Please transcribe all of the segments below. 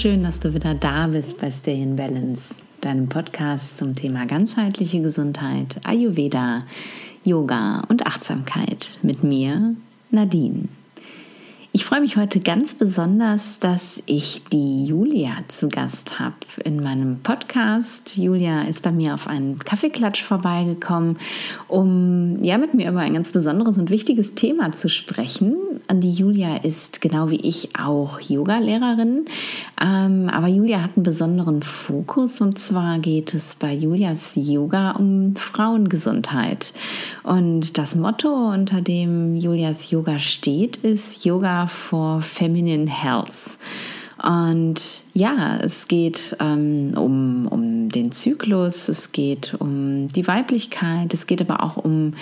Schön, dass du wieder da bist bei Stay in Balance, deinem Podcast zum Thema ganzheitliche Gesundheit, Ayurveda, Yoga und Achtsamkeit mit mir, Nadine. Ich freue mich heute ganz besonders, dass ich die Julia zu Gast habe in meinem Podcast. Julia ist bei mir auf einen Kaffeeklatsch vorbeigekommen, um ja mit mir über ein ganz besonderes und wichtiges Thema zu sprechen. Die Julia ist genau wie ich auch Yoga-Lehrerin, ähm, aber Julia hat einen besonderen Fokus und zwar geht es bei Julias Yoga um Frauengesundheit. Und das Motto, unter dem Julias Yoga steht, ist Yoga for Feminine Health. Und ja, es geht ähm, um, um den Zyklus, es geht um die Weiblichkeit, es geht aber auch um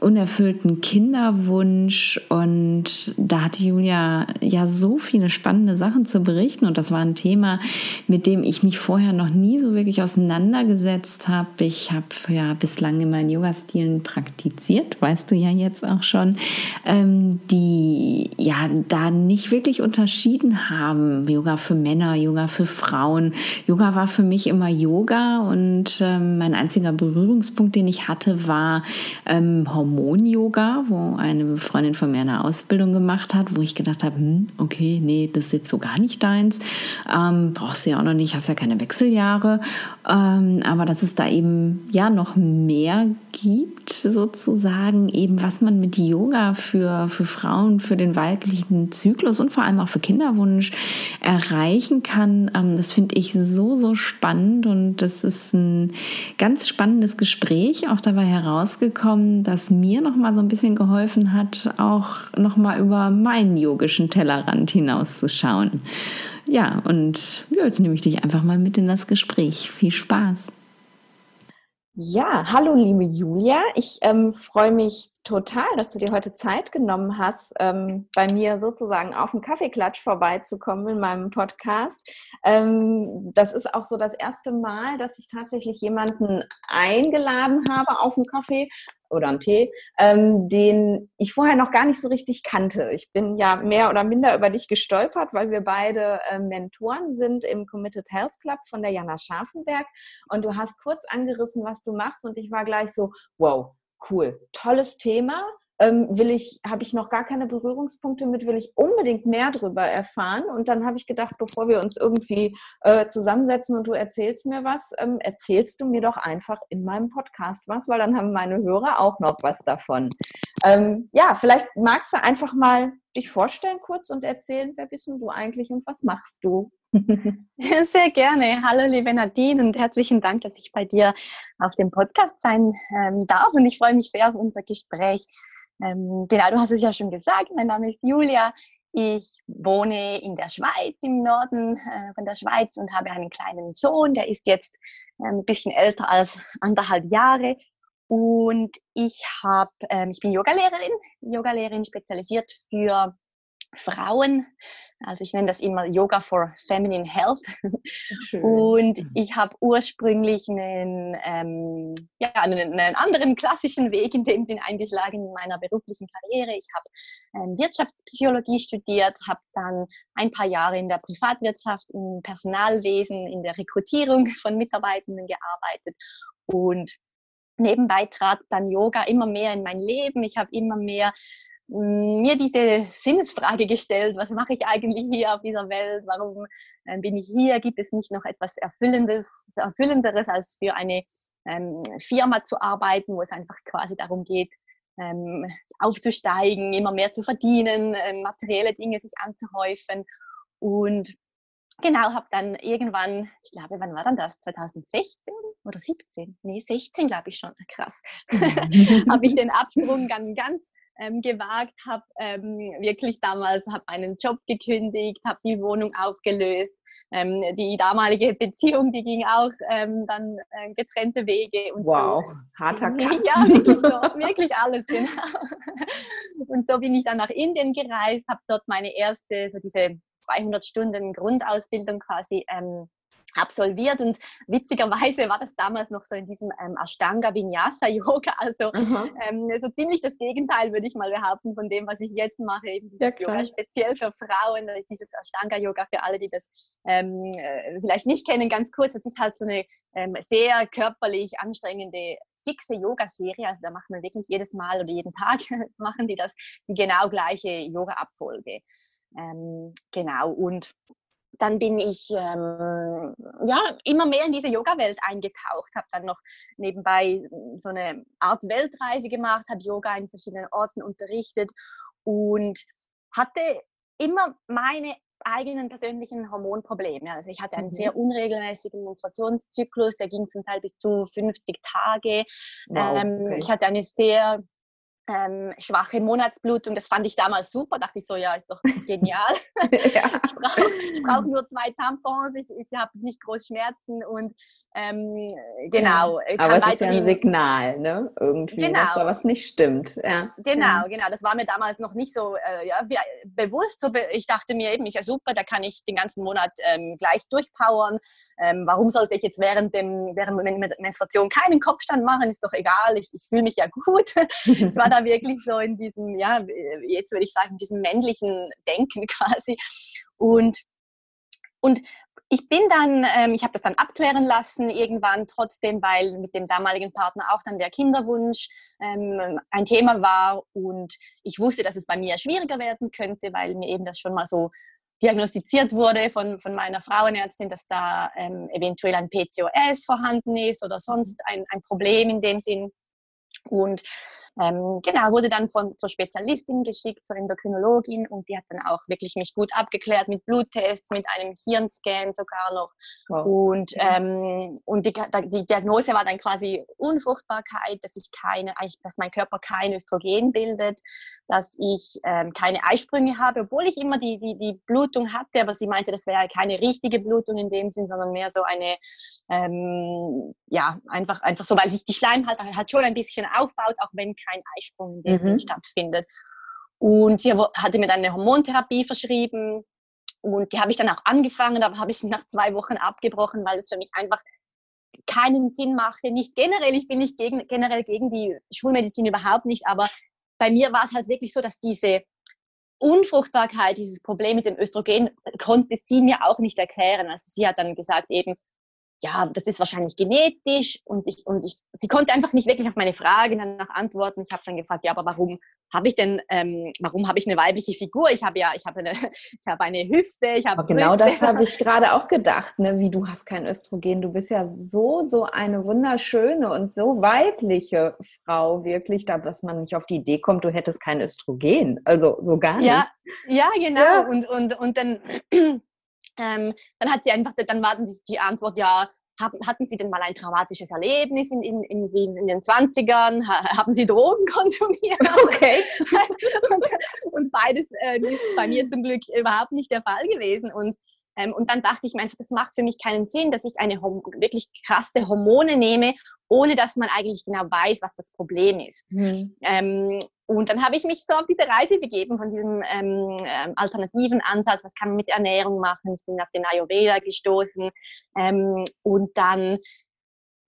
unerfüllten Kinderwunsch. Und da hatte Julia ja so viele spannende Sachen zu berichten. Und das war ein Thema, mit dem ich mich vorher noch nie so wirklich auseinandergesetzt habe. Ich habe ja bislang in meinen Yoga-Stilen praktiziert, weißt du ja jetzt auch schon, ähm, die ja da nicht wirklich unterschieden haben. Yoga für Männer, Yoga für Frauen. Yoga war für mich immer Yoga und ähm, mein einziger Berührungspunkt, den ich hatte, war ähm, Hormon-Yoga, wo eine Freundin von mir eine Ausbildung gemacht hat, wo ich gedacht habe, hm, okay, nee, das ist jetzt so gar nicht deins. Ähm, brauchst du ja auch noch nicht, hast ja keine Wechseljahre. Ähm, aber dass es da eben ja noch mehr gibt, sozusagen, eben was man mit Yoga für, für Frauen, für den weiblichen Zyklus und vor allem auch für Kinderwunsch erreichen kann. Ähm, das finde ich so, so spannend und das ist ein ganz spannendes Gespräch auch dabei herausgekommen, dass mir noch mal so ein bisschen geholfen hat, auch noch mal über meinen yogischen Tellerrand hinauszuschauen. Ja, und ja, jetzt nehme ich dich einfach mal mit in das Gespräch. Viel Spaß. Ja, hallo liebe Julia. Ich ähm, freue mich total, dass du dir heute Zeit genommen hast, ähm, bei mir sozusagen auf den Kaffeeklatsch vorbeizukommen in meinem Podcast. Ähm, das ist auch so das erste Mal, dass ich tatsächlich jemanden eingeladen habe auf einen Kaffee oder einen Tee, ähm, den ich vorher noch gar nicht so richtig kannte. Ich bin ja mehr oder minder über dich gestolpert, weil wir beide äh, Mentoren sind im Committed Health Club von der Jana Scharfenberg. Und du hast kurz angerissen, was du machst. Und ich war gleich so, wow, cool, tolles Thema will ich, habe ich noch gar keine Berührungspunkte mit, will ich unbedingt mehr darüber erfahren. Und dann habe ich gedacht, bevor wir uns irgendwie äh, zusammensetzen und du erzählst mir was, ähm, erzählst du mir doch einfach in meinem Podcast was, weil dann haben meine Hörer auch noch was davon. Ähm, ja, vielleicht magst du einfach mal dich vorstellen kurz und erzählen, wer bist du eigentlich und was machst du? Sehr gerne. Hallo, liebe Nadine, und herzlichen Dank, dass ich bei dir auf dem Podcast sein ähm, darf. Und ich freue mich sehr auf unser Gespräch. Ähm, genau, du hast es ja schon gesagt, mein Name ist Julia. Ich wohne in der Schweiz, im Norden äh, von der Schweiz und habe einen kleinen Sohn, der ist jetzt äh, ein bisschen älter als anderthalb Jahre. Und ich habe, ähm, ich bin Yogalehrerin, Yogalehrerin spezialisiert für Frauen. Also ich nenne das immer Yoga for Feminine Health. Schön. Und mhm. ich habe ursprünglich einen, ähm, ja, einen, einen, anderen klassischen Weg in dem Sinn eingeschlagen in meiner beruflichen Karriere. Ich habe ähm, Wirtschaftspsychologie studiert, habe dann ein paar Jahre in der Privatwirtschaft, im Personalwesen, in der Rekrutierung von Mitarbeitenden gearbeitet und nebenbei trat dann Yoga immer mehr in mein Leben. Ich habe immer mehr mir diese Sinnesfrage gestellt, was mache ich eigentlich hier auf dieser Welt, warum ähm, bin ich hier, gibt es nicht noch etwas Erfüllendes, Erfüllenderes als für eine ähm, Firma zu arbeiten, wo es einfach quasi darum geht, ähm, aufzusteigen, immer mehr zu verdienen, ähm, materielle Dinge sich anzuhäufen? Und genau, habe dann irgendwann, ich glaube, wann war dann das, 2016 oder 17? Nee, 16 glaube ich schon, krass, habe ich den Absprung dann ganz ähm, gewagt, habe ähm, wirklich damals habe einen Job gekündigt, habe die Wohnung aufgelöst. Ähm, die damalige Beziehung, die ging auch ähm, dann äh, getrennte Wege. Und wow, so. harter Kampf. Ja, wirklich so, wirklich alles, genau. Und so bin ich dann nach Indien gereist, habe dort meine erste, so diese 200 Stunden Grundausbildung quasi ähm, absolviert. Und witzigerweise war das damals noch so in diesem ähm, Ashtanga Vinyasa Yoga, also ähm, so ziemlich das Gegenteil würde ich mal behaupten von dem, was ich jetzt mache, eben dieses ja, Yoga speziell für Frauen, dieses Ashtanga Yoga für alle, die das ähm, äh, vielleicht nicht kennen, ganz kurz, das ist halt so eine ähm, sehr körperlich anstrengende fixe Yoga-Serie, also da macht man wirklich jedes Mal oder jeden Tag machen die das die genau gleiche Yoga-Abfolge. Ähm, genau. Und dann bin ich ähm, ja immer mehr in diese Yoga-Welt eingetaucht, habe dann noch nebenbei so eine Art Weltreise gemacht, habe Yoga in verschiedenen Orten unterrichtet und hatte immer meine eigenen persönlichen Hormonprobleme. Also ich hatte einen mhm. sehr unregelmäßigen Menstruationszyklus, der ging zum Teil bis zu 50 Tage. Wow, ähm, okay. Ich hatte eine sehr ähm, schwache Monatsblutung, das fand ich damals super, dachte ich so, ja, ist doch genial. ja. Ich brauche brauch nur zwei Tampons, ich, ich habe nicht groß Schmerzen und ähm, genau. Ja. Aber es ist ja ein Signal, ne? Irgendwie, genau. dass da was nicht stimmt. Ja. Genau, genau. Das war mir damals noch nicht so äh, ja, bewusst. So be ich dachte mir eben, ist ja super, da kann ich den ganzen Monat ähm, gleich durchpowern. Ähm, warum sollte ich jetzt während, dem, während der Menstruation keinen Kopfstand machen? Ist doch egal, ich, ich fühle mich ja gut. ich war da wirklich so in diesem, ja, jetzt würde ich sagen, diesem männlichen Denken quasi. Und, und ich bin dann, ähm, ich habe das dann abklären lassen irgendwann trotzdem, weil mit dem damaligen Partner auch dann der Kinderwunsch ähm, ein Thema war und ich wusste, dass es bei mir schwieriger werden könnte, weil mir eben das schon mal so diagnostiziert wurde von, von meiner Frauenärztin, dass da ähm, eventuell ein PCOS vorhanden ist oder sonst ein, ein Problem in dem Sinn. Und ähm, genau, wurde dann von, zur Spezialistin geschickt, zur Endokrinologin und die hat dann auch wirklich mich gut abgeklärt mit Bluttests, mit einem Hirnscan sogar noch. Wow. Und, ähm, und die, die, Diagnose war dann quasi Unfruchtbarkeit, dass ich keine, dass mein Körper kein Östrogen bildet, dass ich ähm, keine Eisprünge habe, obwohl ich immer die, die, die Blutung hatte, aber sie meinte, das wäre keine richtige Blutung in dem Sinn, sondern mehr so eine, ähm, ja, einfach, einfach so, weil sich die Schleimhaut halt schon ein bisschen aufbaut, auch wenn kein Eisprung in dem mhm. Sinn stattfindet. Und sie hatte mir dann eine Hormontherapie verschrieben und die habe ich dann auch angefangen, aber habe ich nach zwei Wochen abgebrochen, weil es für mich einfach keinen Sinn machte. Nicht generell, ich bin nicht gegen, generell gegen die Schulmedizin überhaupt nicht, aber bei mir war es halt wirklich so, dass diese Unfruchtbarkeit, dieses Problem mit dem Östrogen, konnte sie mir auch nicht erklären. Also sie hat dann gesagt eben, ja, das ist wahrscheinlich genetisch und ich, und ich, sie konnte einfach nicht wirklich auf meine Frage danach antworten. Ich habe dann gefragt, ja, aber warum habe ich denn, ähm, warum habe ich eine weibliche Figur? Ich habe ja, ich habe eine, ich habe eine Hüfte, ich habe Genau das habe ich gerade auch gedacht, ne? wie du hast kein Östrogen. Du bist ja so, so eine wunderschöne und so weibliche Frau, wirklich, dass man nicht auf die Idee kommt, du hättest kein Östrogen. Also so gar nicht. Ja, ja genau. Ja. Und, und, und dann ähm, dann hat sie einfach, dann war dann die Antwort, ja, hatten Sie denn mal ein traumatisches Erlebnis in, in, in, in den 20ern? haben Sie Drogen konsumiert? Okay. und, und, beides äh, ist bei mir zum Glück überhaupt nicht der Fall gewesen. Und, ähm, und dann dachte ich mir einfach, das macht für mich keinen Sinn, dass ich eine wirklich krasse Hormone nehme, ohne dass man eigentlich genau weiß, was das Problem ist. Mhm. Ähm, und dann habe ich mich so auf diese Reise begeben von diesem ähm, ähm, alternativen Ansatz, was kann man mit Ernährung machen. Ich bin auf den Ayurveda gestoßen ähm, und dann,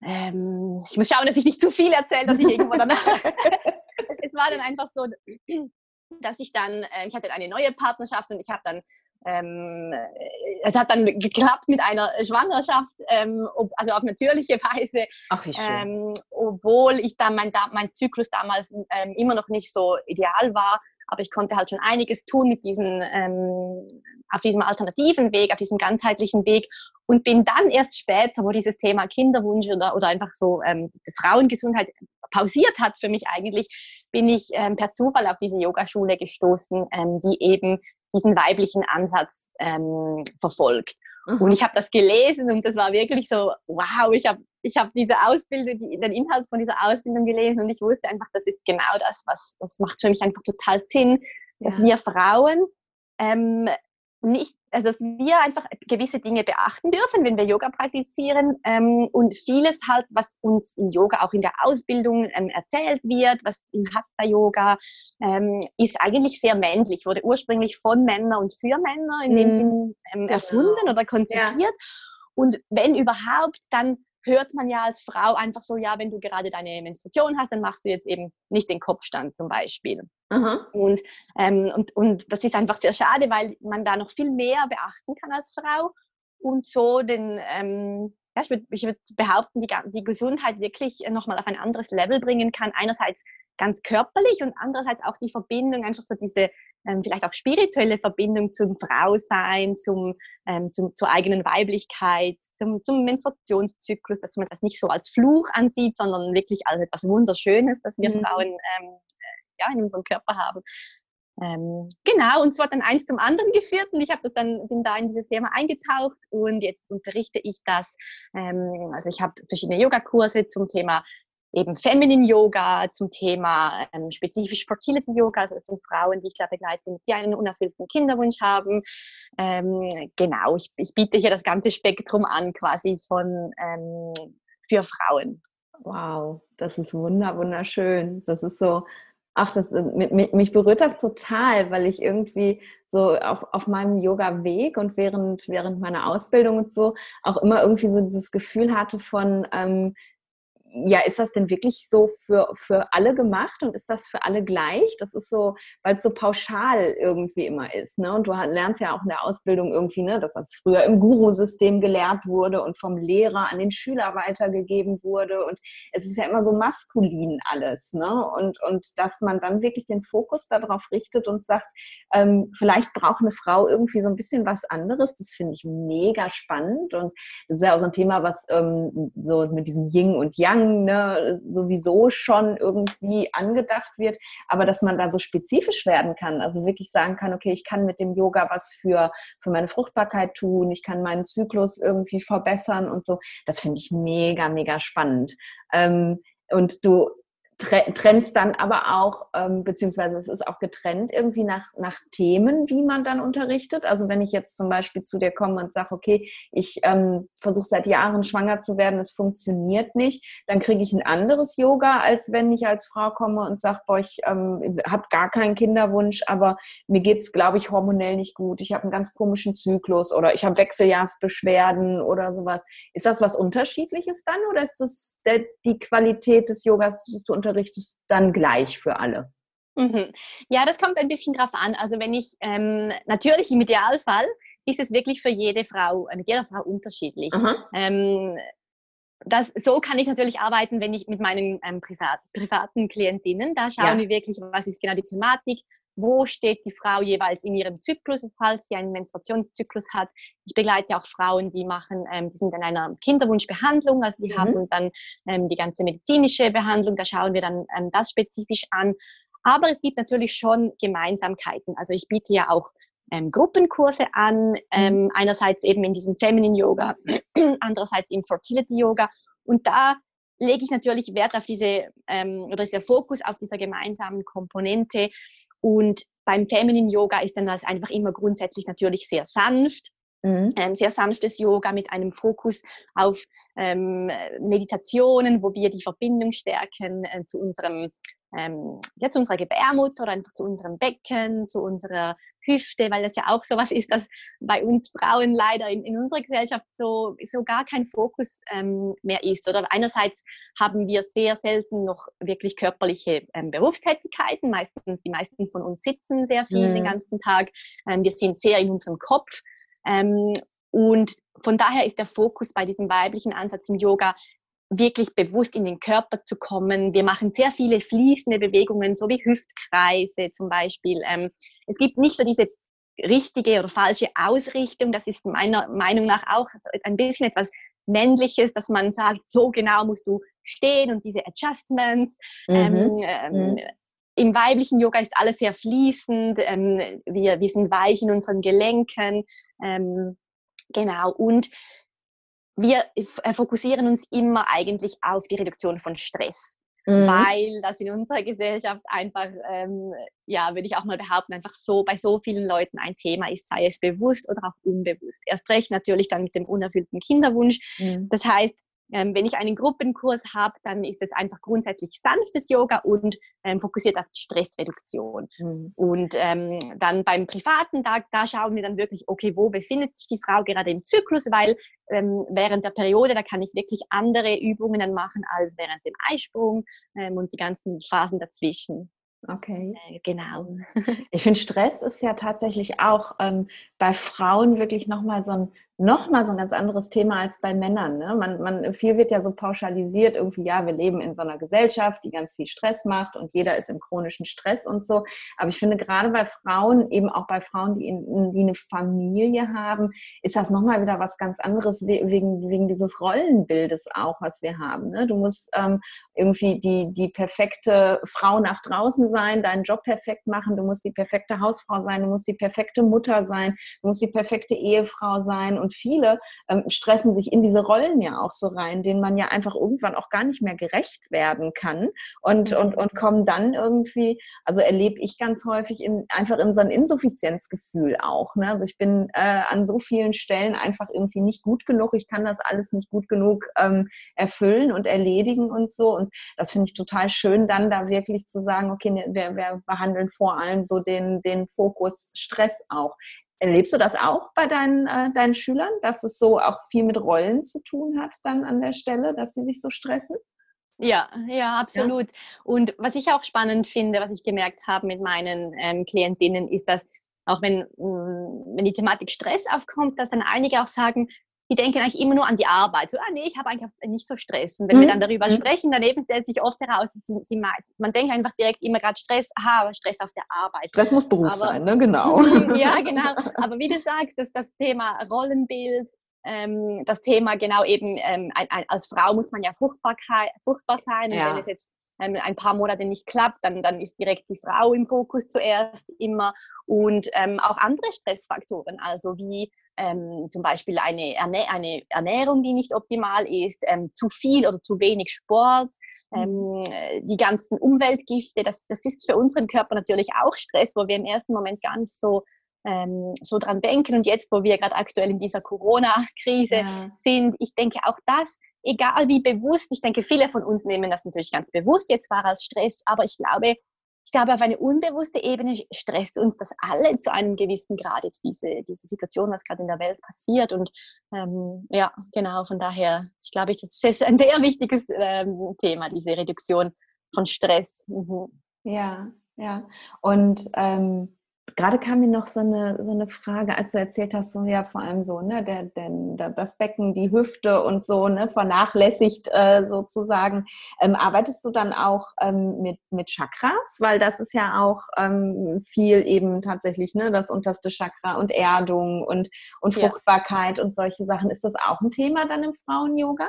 ähm, ich muss schauen, dass ich nicht zu viel erzähle, dass ich irgendwo danach, es war dann einfach so, dass ich dann, äh, ich hatte eine neue Partnerschaft und ich habe dann ähm, es hat dann geklappt mit einer Schwangerschaft, ähm, ob, also auf natürliche Weise. Ach, wie schön. Ähm, obwohl ich dann mein, mein Zyklus damals ähm, immer noch nicht so ideal war, aber ich konnte halt schon einiges tun mit diesen, ähm, auf diesem alternativen Weg, auf diesem ganzheitlichen Weg und bin dann erst später, wo dieses Thema Kinderwunsch oder, oder einfach so ähm, Frauengesundheit pausiert hat für mich eigentlich, bin ich per Zufall auf diese Yogaschule gestoßen, die eben diesen weiblichen Ansatz ähm, verfolgt. Mhm. Und ich habe das gelesen und das war wirklich so, wow, ich habe ich hab diese Ausbildung, die, den Inhalt von dieser Ausbildung gelesen und ich wusste einfach, das ist genau das, was das macht für mich einfach total Sinn, dass ja. wir Frauen ähm, nicht, also dass wir einfach gewisse Dinge beachten dürfen, wenn wir Yoga praktizieren ähm, und vieles halt, was uns in Yoga auch in der Ausbildung ähm, erzählt wird, was im Hatha Yoga ähm, ist eigentlich sehr männlich, wurde ursprünglich von Männern und für Männer in dem mm. Sinn ähm, genau. erfunden oder konzipiert. Ja. Und wenn überhaupt, dann hört man ja als Frau einfach so, ja, wenn du gerade deine Menstruation hast, dann machst du jetzt eben nicht den Kopfstand zum Beispiel. Und, ähm, und, und das ist einfach sehr schade, weil man da noch viel mehr beachten kann als Frau und so den, ähm, ja, ich würde ich würd behaupten, die, die Gesundheit wirklich nochmal auf ein anderes Level bringen kann. Einerseits ganz körperlich und andererseits auch die Verbindung, einfach so diese ähm, vielleicht auch spirituelle Verbindung zum Frausein, zum, ähm, zum, zur eigenen Weiblichkeit, zum, zum Menstruationszyklus, dass man das nicht so als Fluch ansieht, sondern wirklich als etwas Wunderschönes, das wir mhm. Frauen ähm, ja, in unserem Körper haben. Ähm, genau, und hat dann eins zum anderen geführt und ich habe dann bin da in dieses Thema eingetaucht und jetzt unterrichte ich das. Ähm, also ich habe verschiedene Yogakurse zum Thema eben Feminine Yoga, zum Thema ähm, spezifisch Fertility Yoga, also zum Frauen, die ich da begleite, die einen unerfüllten Kinderwunsch haben. Ähm, genau, ich, ich, biete hier das ganze Spektrum an, quasi von ähm, für Frauen. Wow, das ist wunder wunderschön. Das ist so Ach, das, äh, mich, mich berührt das total, weil ich irgendwie so auf, auf meinem Yoga-Weg und während, während meiner Ausbildung und so auch immer irgendwie so dieses Gefühl hatte von, ähm, ja, ist das denn wirklich so für, für alle gemacht und ist das für alle gleich? Das ist so, weil es so pauschal irgendwie immer ist. Ne? Und du lernst ja auch in der Ausbildung irgendwie, ne, dass das früher im Guru-System gelehrt wurde und vom Lehrer an den Schüler weitergegeben wurde. Und es ist ja immer so maskulin alles. Ne? Und, und dass man dann wirklich den Fokus darauf richtet und sagt, ähm, vielleicht braucht eine Frau irgendwie so ein bisschen was anderes. Das finde ich mega spannend. Und das ist ja auch so ein Thema, was ähm, so mit diesem Yin und Yang Jahren ne, sowieso schon irgendwie angedacht wird, aber dass man da so spezifisch werden kann, also wirklich sagen kann, okay, ich kann mit dem Yoga was für, für meine Fruchtbarkeit tun, ich kann meinen Zyklus irgendwie verbessern und so, das finde ich mega, mega spannend. Ähm, und du trennst dann aber auch, ähm, beziehungsweise es ist auch getrennt irgendwie nach, nach Themen, wie man dann unterrichtet. Also wenn ich jetzt zum Beispiel zu dir komme und sage, okay, ich ähm, versuche seit Jahren schwanger zu werden, es funktioniert nicht, dann kriege ich ein anderes Yoga, als wenn ich als Frau komme und sage, boah, ich ähm, habe gar keinen Kinderwunsch, aber mir geht's, glaube ich, hormonell nicht gut. Ich habe einen ganz komischen Zyklus oder ich habe Wechseljahrsbeschwerden oder sowas. Ist das was Unterschiedliches dann oder ist das der, die Qualität des Yogas, das du unterrichtest? Unterrichtest, dann gleich für alle? Mhm. Ja, das kommt ein bisschen drauf an. Also wenn ich ähm, natürlich im Idealfall ist es wirklich für jede Frau, mit jeder Frau unterschiedlich. Ähm, das, so kann ich natürlich arbeiten, wenn ich mit meinen ähm, privat, privaten Klientinnen, da schauen ja. wir wirklich, was ist genau die Thematik, wo steht die Frau jeweils in ihrem Zyklus, falls sie einen Menstruationszyklus hat. Ich begleite auch Frauen, die machen, ähm, die sind in einer Kinderwunschbehandlung, also die mhm. haben dann ähm, die ganze medizinische Behandlung, da schauen wir dann ähm, das spezifisch an. Aber es gibt natürlich schon Gemeinsamkeiten. Also ich biete ja auch ähm, Gruppenkurse an, ähm, mhm. einerseits eben in diesem Feminine Yoga, andererseits im Fertility Yoga. Und da lege ich natürlich Wert auf diese, ähm, oder ist der Fokus auf dieser gemeinsamen Komponente. Und beim Feminine Yoga ist dann das einfach immer grundsätzlich natürlich sehr sanft. Mhm. Ähm, sehr sanftes Yoga mit einem Fokus auf ähm, Meditationen, wo wir die Verbindung stärken äh, zu unserem ähm, ja, zu unserer Gebärmutter oder einfach zu unserem Becken, zu unserer Hüfte, weil das ja auch so was ist, dass bei uns Frauen leider in, in unserer Gesellschaft so, so gar kein Fokus ähm, mehr ist. Oder einerseits haben wir sehr selten noch wirklich körperliche ähm, Berufstätigkeiten. Meistens, die meisten von uns sitzen sehr viel mhm. den ganzen Tag. Ähm, wir sind sehr in unserem Kopf. Ähm, und von daher ist der Fokus bei diesem weiblichen Ansatz im Yoga wirklich bewusst in den Körper zu kommen. Wir machen sehr viele fließende Bewegungen, so wie Hüftkreise zum Beispiel. Ähm, es gibt nicht so diese richtige oder falsche Ausrichtung. Das ist meiner Meinung nach auch ein bisschen etwas Männliches, dass man sagt, so genau musst du stehen und diese Adjustments. Mhm. Ähm, ähm, mhm. Im weiblichen Yoga ist alles sehr fließend. Ähm, wir, wir sind weich in unseren Gelenken. Ähm, genau. Und wir äh, fokussieren uns immer eigentlich auf die Reduktion von Stress. Mhm. Weil das in unserer Gesellschaft einfach, ähm, ja, würde ich auch mal behaupten, einfach so bei so vielen Leuten ein Thema ist, sei es bewusst oder auch unbewusst. Erst recht natürlich dann mit dem unerfüllten Kinderwunsch. Mhm. Das heißt, ähm, wenn ich einen Gruppenkurs habe, dann ist es einfach grundsätzlich sanftes Yoga und ähm, fokussiert auf Stressreduktion. Mhm. Und ähm, dann beim privaten Tag, da schauen wir dann wirklich, okay, wo befindet sich die Frau gerade im Zyklus, weil ähm, während der Periode, da kann ich wirklich andere Übungen dann machen als während dem Eisprung ähm, und die ganzen Phasen dazwischen. Okay. Äh, genau. Ich finde, Stress ist ja tatsächlich auch ähm, bei Frauen wirklich nochmal so ein nochmal so ein ganz anderes Thema als bei Männern. Ne? Man, man, viel wird ja so pauschalisiert, irgendwie, ja, wir leben in so einer Gesellschaft, die ganz viel Stress macht und jeder ist im chronischen Stress und so. Aber ich finde, gerade bei Frauen, eben auch bei Frauen, die, in, die eine Familie haben, ist das nochmal wieder was ganz anderes wegen, wegen dieses Rollenbildes auch, was wir haben. Ne? Du musst ähm, irgendwie die, die perfekte Frau nach draußen sein, deinen Job perfekt machen, du musst die perfekte Hausfrau sein, du musst die perfekte Mutter sein, du musst die perfekte Ehefrau sein und und viele ähm, stressen sich in diese Rollen ja auch so rein, denen man ja einfach irgendwann auch gar nicht mehr gerecht werden kann und, mhm. und, und kommen dann irgendwie, also erlebe ich ganz häufig in, einfach in so ein Insuffizienzgefühl auch. Ne? Also ich bin äh, an so vielen Stellen einfach irgendwie nicht gut genug, ich kann das alles nicht gut genug ähm, erfüllen und erledigen und so und das finde ich total schön, dann da wirklich zu sagen, okay, ne, wir, wir behandeln vor allem so den, den Fokus Stress auch. Erlebst du das auch bei deinen, äh, deinen Schülern, dass es so auch viel mit Rollen zu tun hat dann an der Stelle, dass sie sich so stressen? Ja, ja, absolut. Ja. Und was ich auch spannend finde, was ich gemerkt habe mit meinen ähm, Klientinnen, ist, dass auch wenn, mm, wenn die Thematik Stress aufkommt, dass dann einige auch sagen, die denken eigentlich immer nur an die Arbeit. So, ah nee, ich habe eigentlich nicht so Stress. Und wenn mhm. wir dann darüber mhm. sprechen, daneben stellt sich oft heraus, sie, sie, man denkt einfach direkt immer gerade Stress, aha, Stress auf der Arbeit. Stress muss Beruf aber, sein, ne? Genau. ja, genau. Aber wie du sagst, das, das Thema Rollenbild, ähm, das Thema genau eben, ähm, ein, ein, als Frau muss man ja fruchtbar, fruchtbar sein. Und ja. wenn es jetzt ähm, ein paar Monate nicht klappt, dann, dann ist direkt die Frau im Fokus zuerst immer und ähm, auch andere Stressfaktoren, also wie ähm, zum Beispiel eine, Ernähr eine Ernährung, die nicht optimal ist, ähm, zu viel oder zu wenig Sport, mhm. ähm, die ganzen Umweltgifte, das, das ist für unseren Körper natürlich auch Stress, wo wir im ersten Moment gar nicht so ähm, so dran denken. Und jetzt, wo wir gerade aktuell in dieser Corona-Krise ja. sind, ich denke auch das egal wie bewusst, ich denke, viele von uns nehmen das natürlich ganz bewusst jetzt wahr als Stress, aber ich glaube, ich glaube, auf eine unbewusste Ebene stresst uns das alle zu einem gewissen Grad jetzt diese, diese Situation, was gerade in der Welt passiert. Und ähm, ja, genau, von daher, ich glaube, das ist ein sehr wichtiges ähm, Thema, diese Reduktion von Stress. Mhm. Ja, ja. Und ähm, gerade kam mir noch so eine, so eine Frage, als du erzählt hast, so ja vor allem so, ne, der, der, das Becken, die Hüfte und so, ne, vernachlässigt äh, sozusagen. Ähm, arbeitest du dann auch ähm, mit, mit Chakras? Weil das ist ja auch ähm, viel eben tatsächlich, ne, das unterste Chakra und Erdung und, und Fruchtbarkeit ja. und solche Sachen. Ist das auch ein Thema dann im Frauen-Yoga?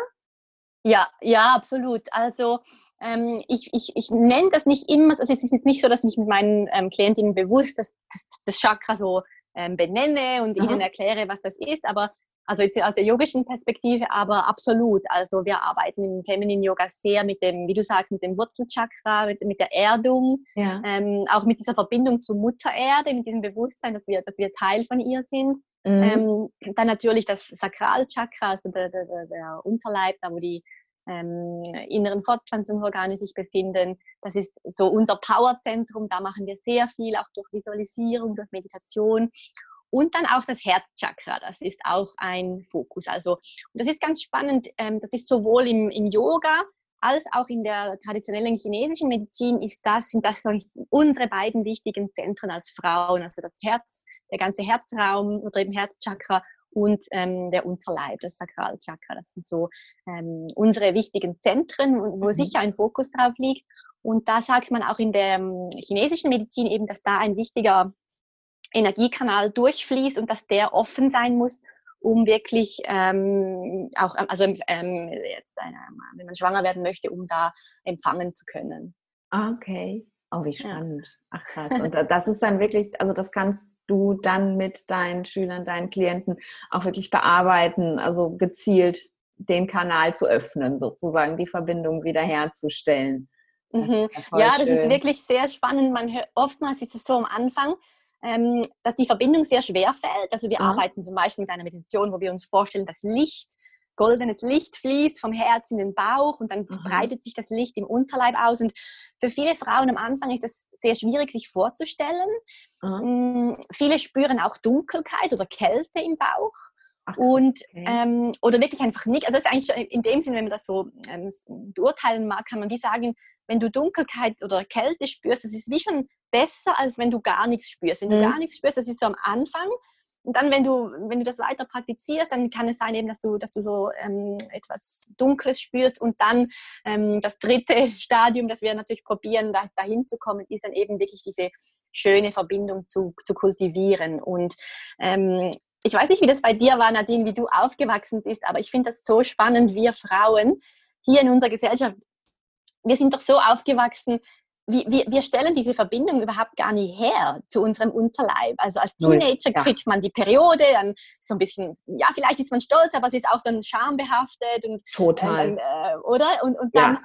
Ja, ja, absolut. Also ähm, ich, ich, ich nenne das nicht immer, also es ist nicht so, dass ich mit meinen ähm, Klientinnen bewusst das, das, das Chakra so ähm, benenne und Aha. ihnen erkläre, was das ist, aber also jetzt aus der yogischen Perspektive, aber absolut. Also wir arbeiten im Feminine Yoga sehr mit dem, wie du sagst, mit dem Wurzelchakra, mit, mit der Erdung, ja. ähm, auch mit dieser Verbindung zur Mutter Erde, mit diesem Bewusstsein, dass wir, dass wir Teil von ihr sind. Mhm. Ähm, dann natürlich das Sakralchakra, also der, der, der Unterleib, da wo die ähm, inneren Fortpflanzungsorgane sich befinden. Das ist so unser Powerzentrum. Da machen wir sehr viel, auch durch Visualisierung, durch Meditation. Und dann auch das Herzchakra, das ist auch ein Fokus. Also, und das ist ganz spannend. Ähm, das ist sowohl im, im Yoga als auch in der traditionellen chinesischen Medizin ist das, sind das unsere beiden wichtigen Zentren als Frauen. Also das Herz, der ganze Herzraum oder eben Herzchakra und ähm, der Unterleib, das Sakralchakra. Das sind so ähm, unsere wichtigen Zentren, wo mhm. sicher ein Fokus drauf liegt. Und da sagt man auch in der ähm, chinesischen Medizin eben, dass da ein wichtiger Energiekanal durchfließt und dass der offen sein muss, um wirklich ähm, auch, also ähm, jetzt eine, wenn man schwanger werden möchte, um da empfangen zu können. Ah, okay. Oh, wie spannend. Ja. Ach krass. Und das ist dann wirklich, also das kannst du dann mit deinen Schülern, deinen Klienten auch wirklich bearbeiten, also gezielt den Kanal zu öffnen, sozusagen die Verbindung wiederherzustellen. Mhm. Ja, ja, das ist wirklich sehr spannend. Man hört, oftmals ist es so am Anfang, ähm, dass die Verbindung sehr schwer fällt. Also wir mhm. arbeiten zum Beispiel mit einer Meditation, wo wir uns vorstellen, das Licht goldenes Licht fließt vom Herz in den Bauch und dann mhm. breitet sich das Licht im Unterleib aus. Und für viele Frauen am Anfang ist es sehr schwierig, sich vorzustellen. Mhm. Viele spüren auch Dunkelheit oder Kälte im Bauch. Ach, und okay. ähm, oder wirklich einfach nicht. Also das ist eigentlich in dem Sinne, wenn man das so ähm, beurteilen mag, kann man wie sagen, wenn du Dunkelheit oder Kälte spürst, das ist wie schon besser, als wenn du gar nichts spürst. Wenn du mhm. gar nichts spürst, das ist so am Anfang. Und dann, wenn du, wenn du das weiter praktizierst, dann kann es sein, eben, dass du, dass du so ähm, etwas Dunkles spürst. Und dann ähm, das dritte Stadium, das wir natürlich probieren, da, dahin zu kommen, ist dann eben wirklich diese schöne Verbindung zu, zu kultivieren. Und ähm, ich weiß nicht, wie das bei dir war, Nadine, wie du aufgewachsen bist, aber ich finde das so spannend, wir Frauen hier in unserer Gesellschaft, wir sind doch so aufgewachsen, wir, wir, wir stellen diese Verbindung überhaupt gar nicht her zu unserem Unterleib. Also als Teenager ja. kriegt man die Periode, dann so ein bisschen, ja, vielleicht ist man stolz, aber es ist auch so ein schambehaftet und total, und dann, äh, oder? Und, und dann ja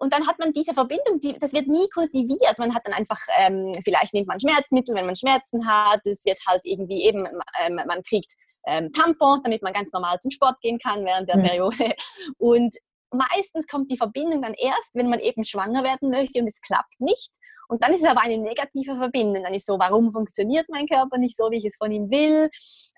und dann hat man diese Verbindung, die, das wird nie kultiviert. Man hat dann einfach, ähm, vielleicht nimmt man Schmerzmittel, wenn man Schmerzen hat. Es wird halt irgendwie eben, ähm, man kriegt ähm, Tampons, damit man ganz normal zum Sport gehen kann während der mhm. Periode. Und meistens kommt die Verbindung dann erst, wenn man eben schwanger werden möchte und es klappt nicht. Und dann ist es aber eine negative Verbindung. Dann ist so, warum funktioniert mein Körper nicht so, wie ich es von ihm will?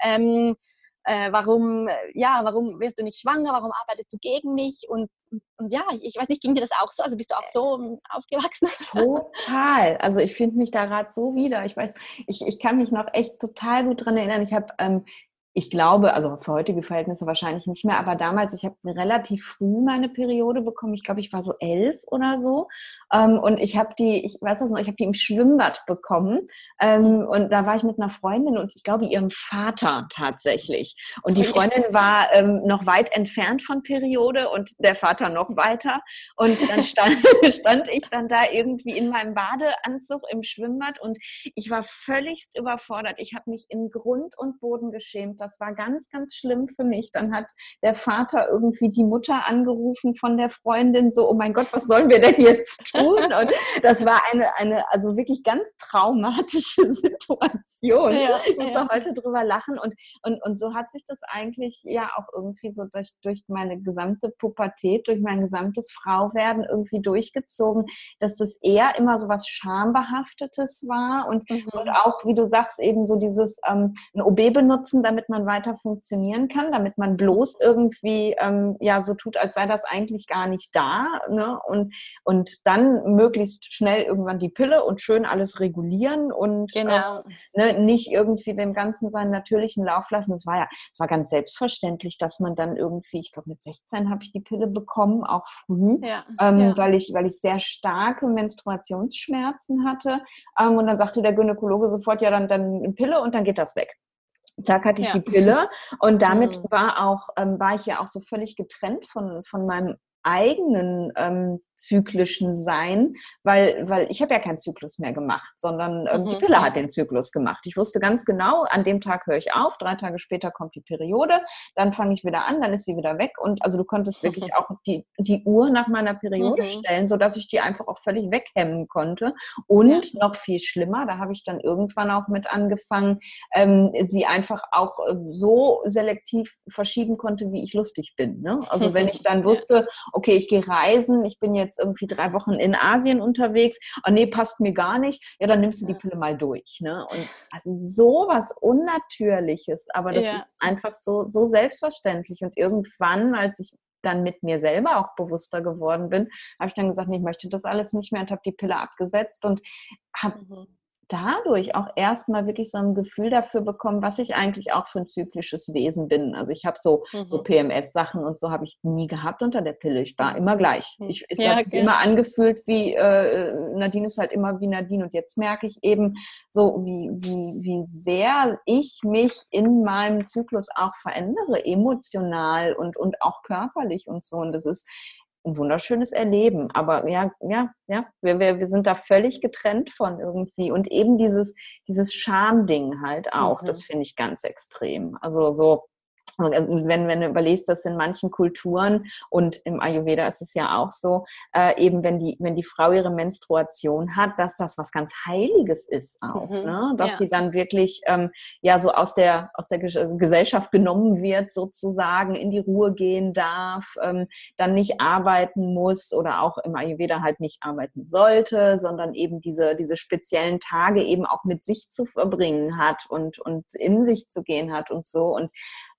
Ähm, äh, warum, ja, warum wirst du nicht schwanger? Warum arbeitest du gegen mich? Und, und ja, ich, ich, weiß nicht, ging dir das auch so? Also bist du auch so aufgewachsen? Total. Also ich finde mich da gerade so wieder. Ich weiß, ich, ich kann mich noch echt total gut dran erinnern. Ich habe ähm, ich glaube, also für heutige Verhältnisse wahrscheinlich nicht mehr, aber damals, ich habe relativ früh meine Periode bekommen. Ich glaube, ich war so elf oder so. Ähm, und ich habe die, ich weiß das noch, ich habe die im Schwimmbad bekommen. Ähm, und da war ich mit einer Freundin und ich glaube ihrem Vater tatsächlich. Und die Freundin war ähm, noch weit entfernt von Periode und der Vater noch weiter. Und dann stand, stand ich dann da irgendwie in meinem Badeanzug im Schwimmbad und ich war völligst überfordert. Ich habe mich in Grund und Boden geschämt das war ganz, ganz schlimm für mich. Dann hat der Vater irgendwie die Mutter angerufen von der Freundin, so, oh mein Gott, was sollen wir denn jetzt tun? Und das war eine, eine also wirklich ganz traumatische Situation. Ja, ich muss ja. heute drüber lachen. Und, und, und so hat sich das eigentlich ja auch irgendwie so durch, durch meine gesamte Pubertät, durch mein gesamtes Frauwerden irgendwie durchgezogen, dass das eher immer so was Schambehaftetes war und, mhm. und auch, wie du sagst, eben so dieses ähm, ein OB benutzen, damit man weiter funktionieren kann, damit man bloß irgendwie ähm, ja so tut, als sei das eigentlich gar nicht da. Ne? Und, und dann möglichst schnell irgendwann die Pille und schön alles regulieren und genau. äh, ne, nicht irgendwie dem Ganzen seinen natürlichen Lauf lassen. Es war ja, es war ganz selbstverständlich, dass man dann irgendwie, ich glaube mit 16 habe ich die Pille bekommen, auch früh, ja, ähm, ja. weil ich, weil ich sehr starke Menstruationsschmerzen hatte. Ähm, und dann sagte der Gynäkologe sofort, ja, dann, dann eine Pille und dann geht das weg. Zack hatte ich ja. die Pille und damit mhm. war auch ähm, war ich ja auch so völlig getrennt von von meinem eigenen ähm, zyklischen Sein, weil, weil ich habe ja keinen Zyklus mehr gemacht, sondern ähm, mhm. die Pille hat den Zyklus gemacht. Ich wusste ganz genau, an dem Tag höre ich auf, drei Tage später kommt die Periode, dann fange ich wieder an, dann ist sie wieder weg und also du konntest wirklich auch die, die Uhr nach meiner Periode mhm. stellen, sodass ich die einfach auch völlig weghemmen konnte und ja. noch viel schlimmer, da habe ich dann irgendwann auch mit angefangen, ähm, sie einfach auch äh, so selektiv verschieben konnte, wie ich lustig bin. Ne? Also wenn ich dann wusste, okay, ich gehe reisen, ich bin jetzt irgendwie drei Wochen in Asien unterwegs, oh nee, passt mir gar nicht, ja, dann nimmst du die Pille mal durch. Ne? Und also sowas Unnatürliches, aber das ja. ist einfach so, so selbstverständlich. Und irgendwann, als ich dann mit mir selber auch bewusster geworden bin, habe ich dann gesagt, ich möchte das alles nicht mehr und habe die Pille abgesetzt und habe mhm dadurch auch erstmal wirklich so ein Gefühl dafür bekommen, was ich eigentlich auch für ein zyklisches Wesen bin. Also ich habe so, mhm. so PMS-Sachen und so habe ich nie gehabt unter der Pille. Ich war immer gleich. Mhm. Ich, es ja, sich immer angefühlt wie, äh, Nadine ist halt immer wie Nadine. Und jetzt merke ich eben so, wie, wie, wie sehr ich mich in meinem Zyklus auch verändere, emotional und, und auch körperlich und so. Und das ist ein wunderschönes Erleben. Aber ja, ja, ja, wir, wir, wir sind da völlig getrennt von irgendwie. Und eben dieses, dieses Schamding halt auch, mhm. das finde ich ganz extrem. Also so, wenn, wenn du überlegst, dass in manchen Kulturen und im Ayurveda ist es ja auch so, äh, eben wenn die, wenn die Frau ihre Menstruation hat, dass das was ganz Heiliges ist auch. Mhm, ne? Dass ja. sie dann wirklich ähm, ja so aus der, aus der also Gesellschaft genommen wird, sozusagen, in die Ruhe gehen darf, ähm, dann nicht arbeiten muss oder auch im Ayurveda halt nicht arbeiten sollte, sondern eben diese, diese speziellen Tage eben auch mit sich zu verbringen hat und, und in sich zu gehen hat und so. Und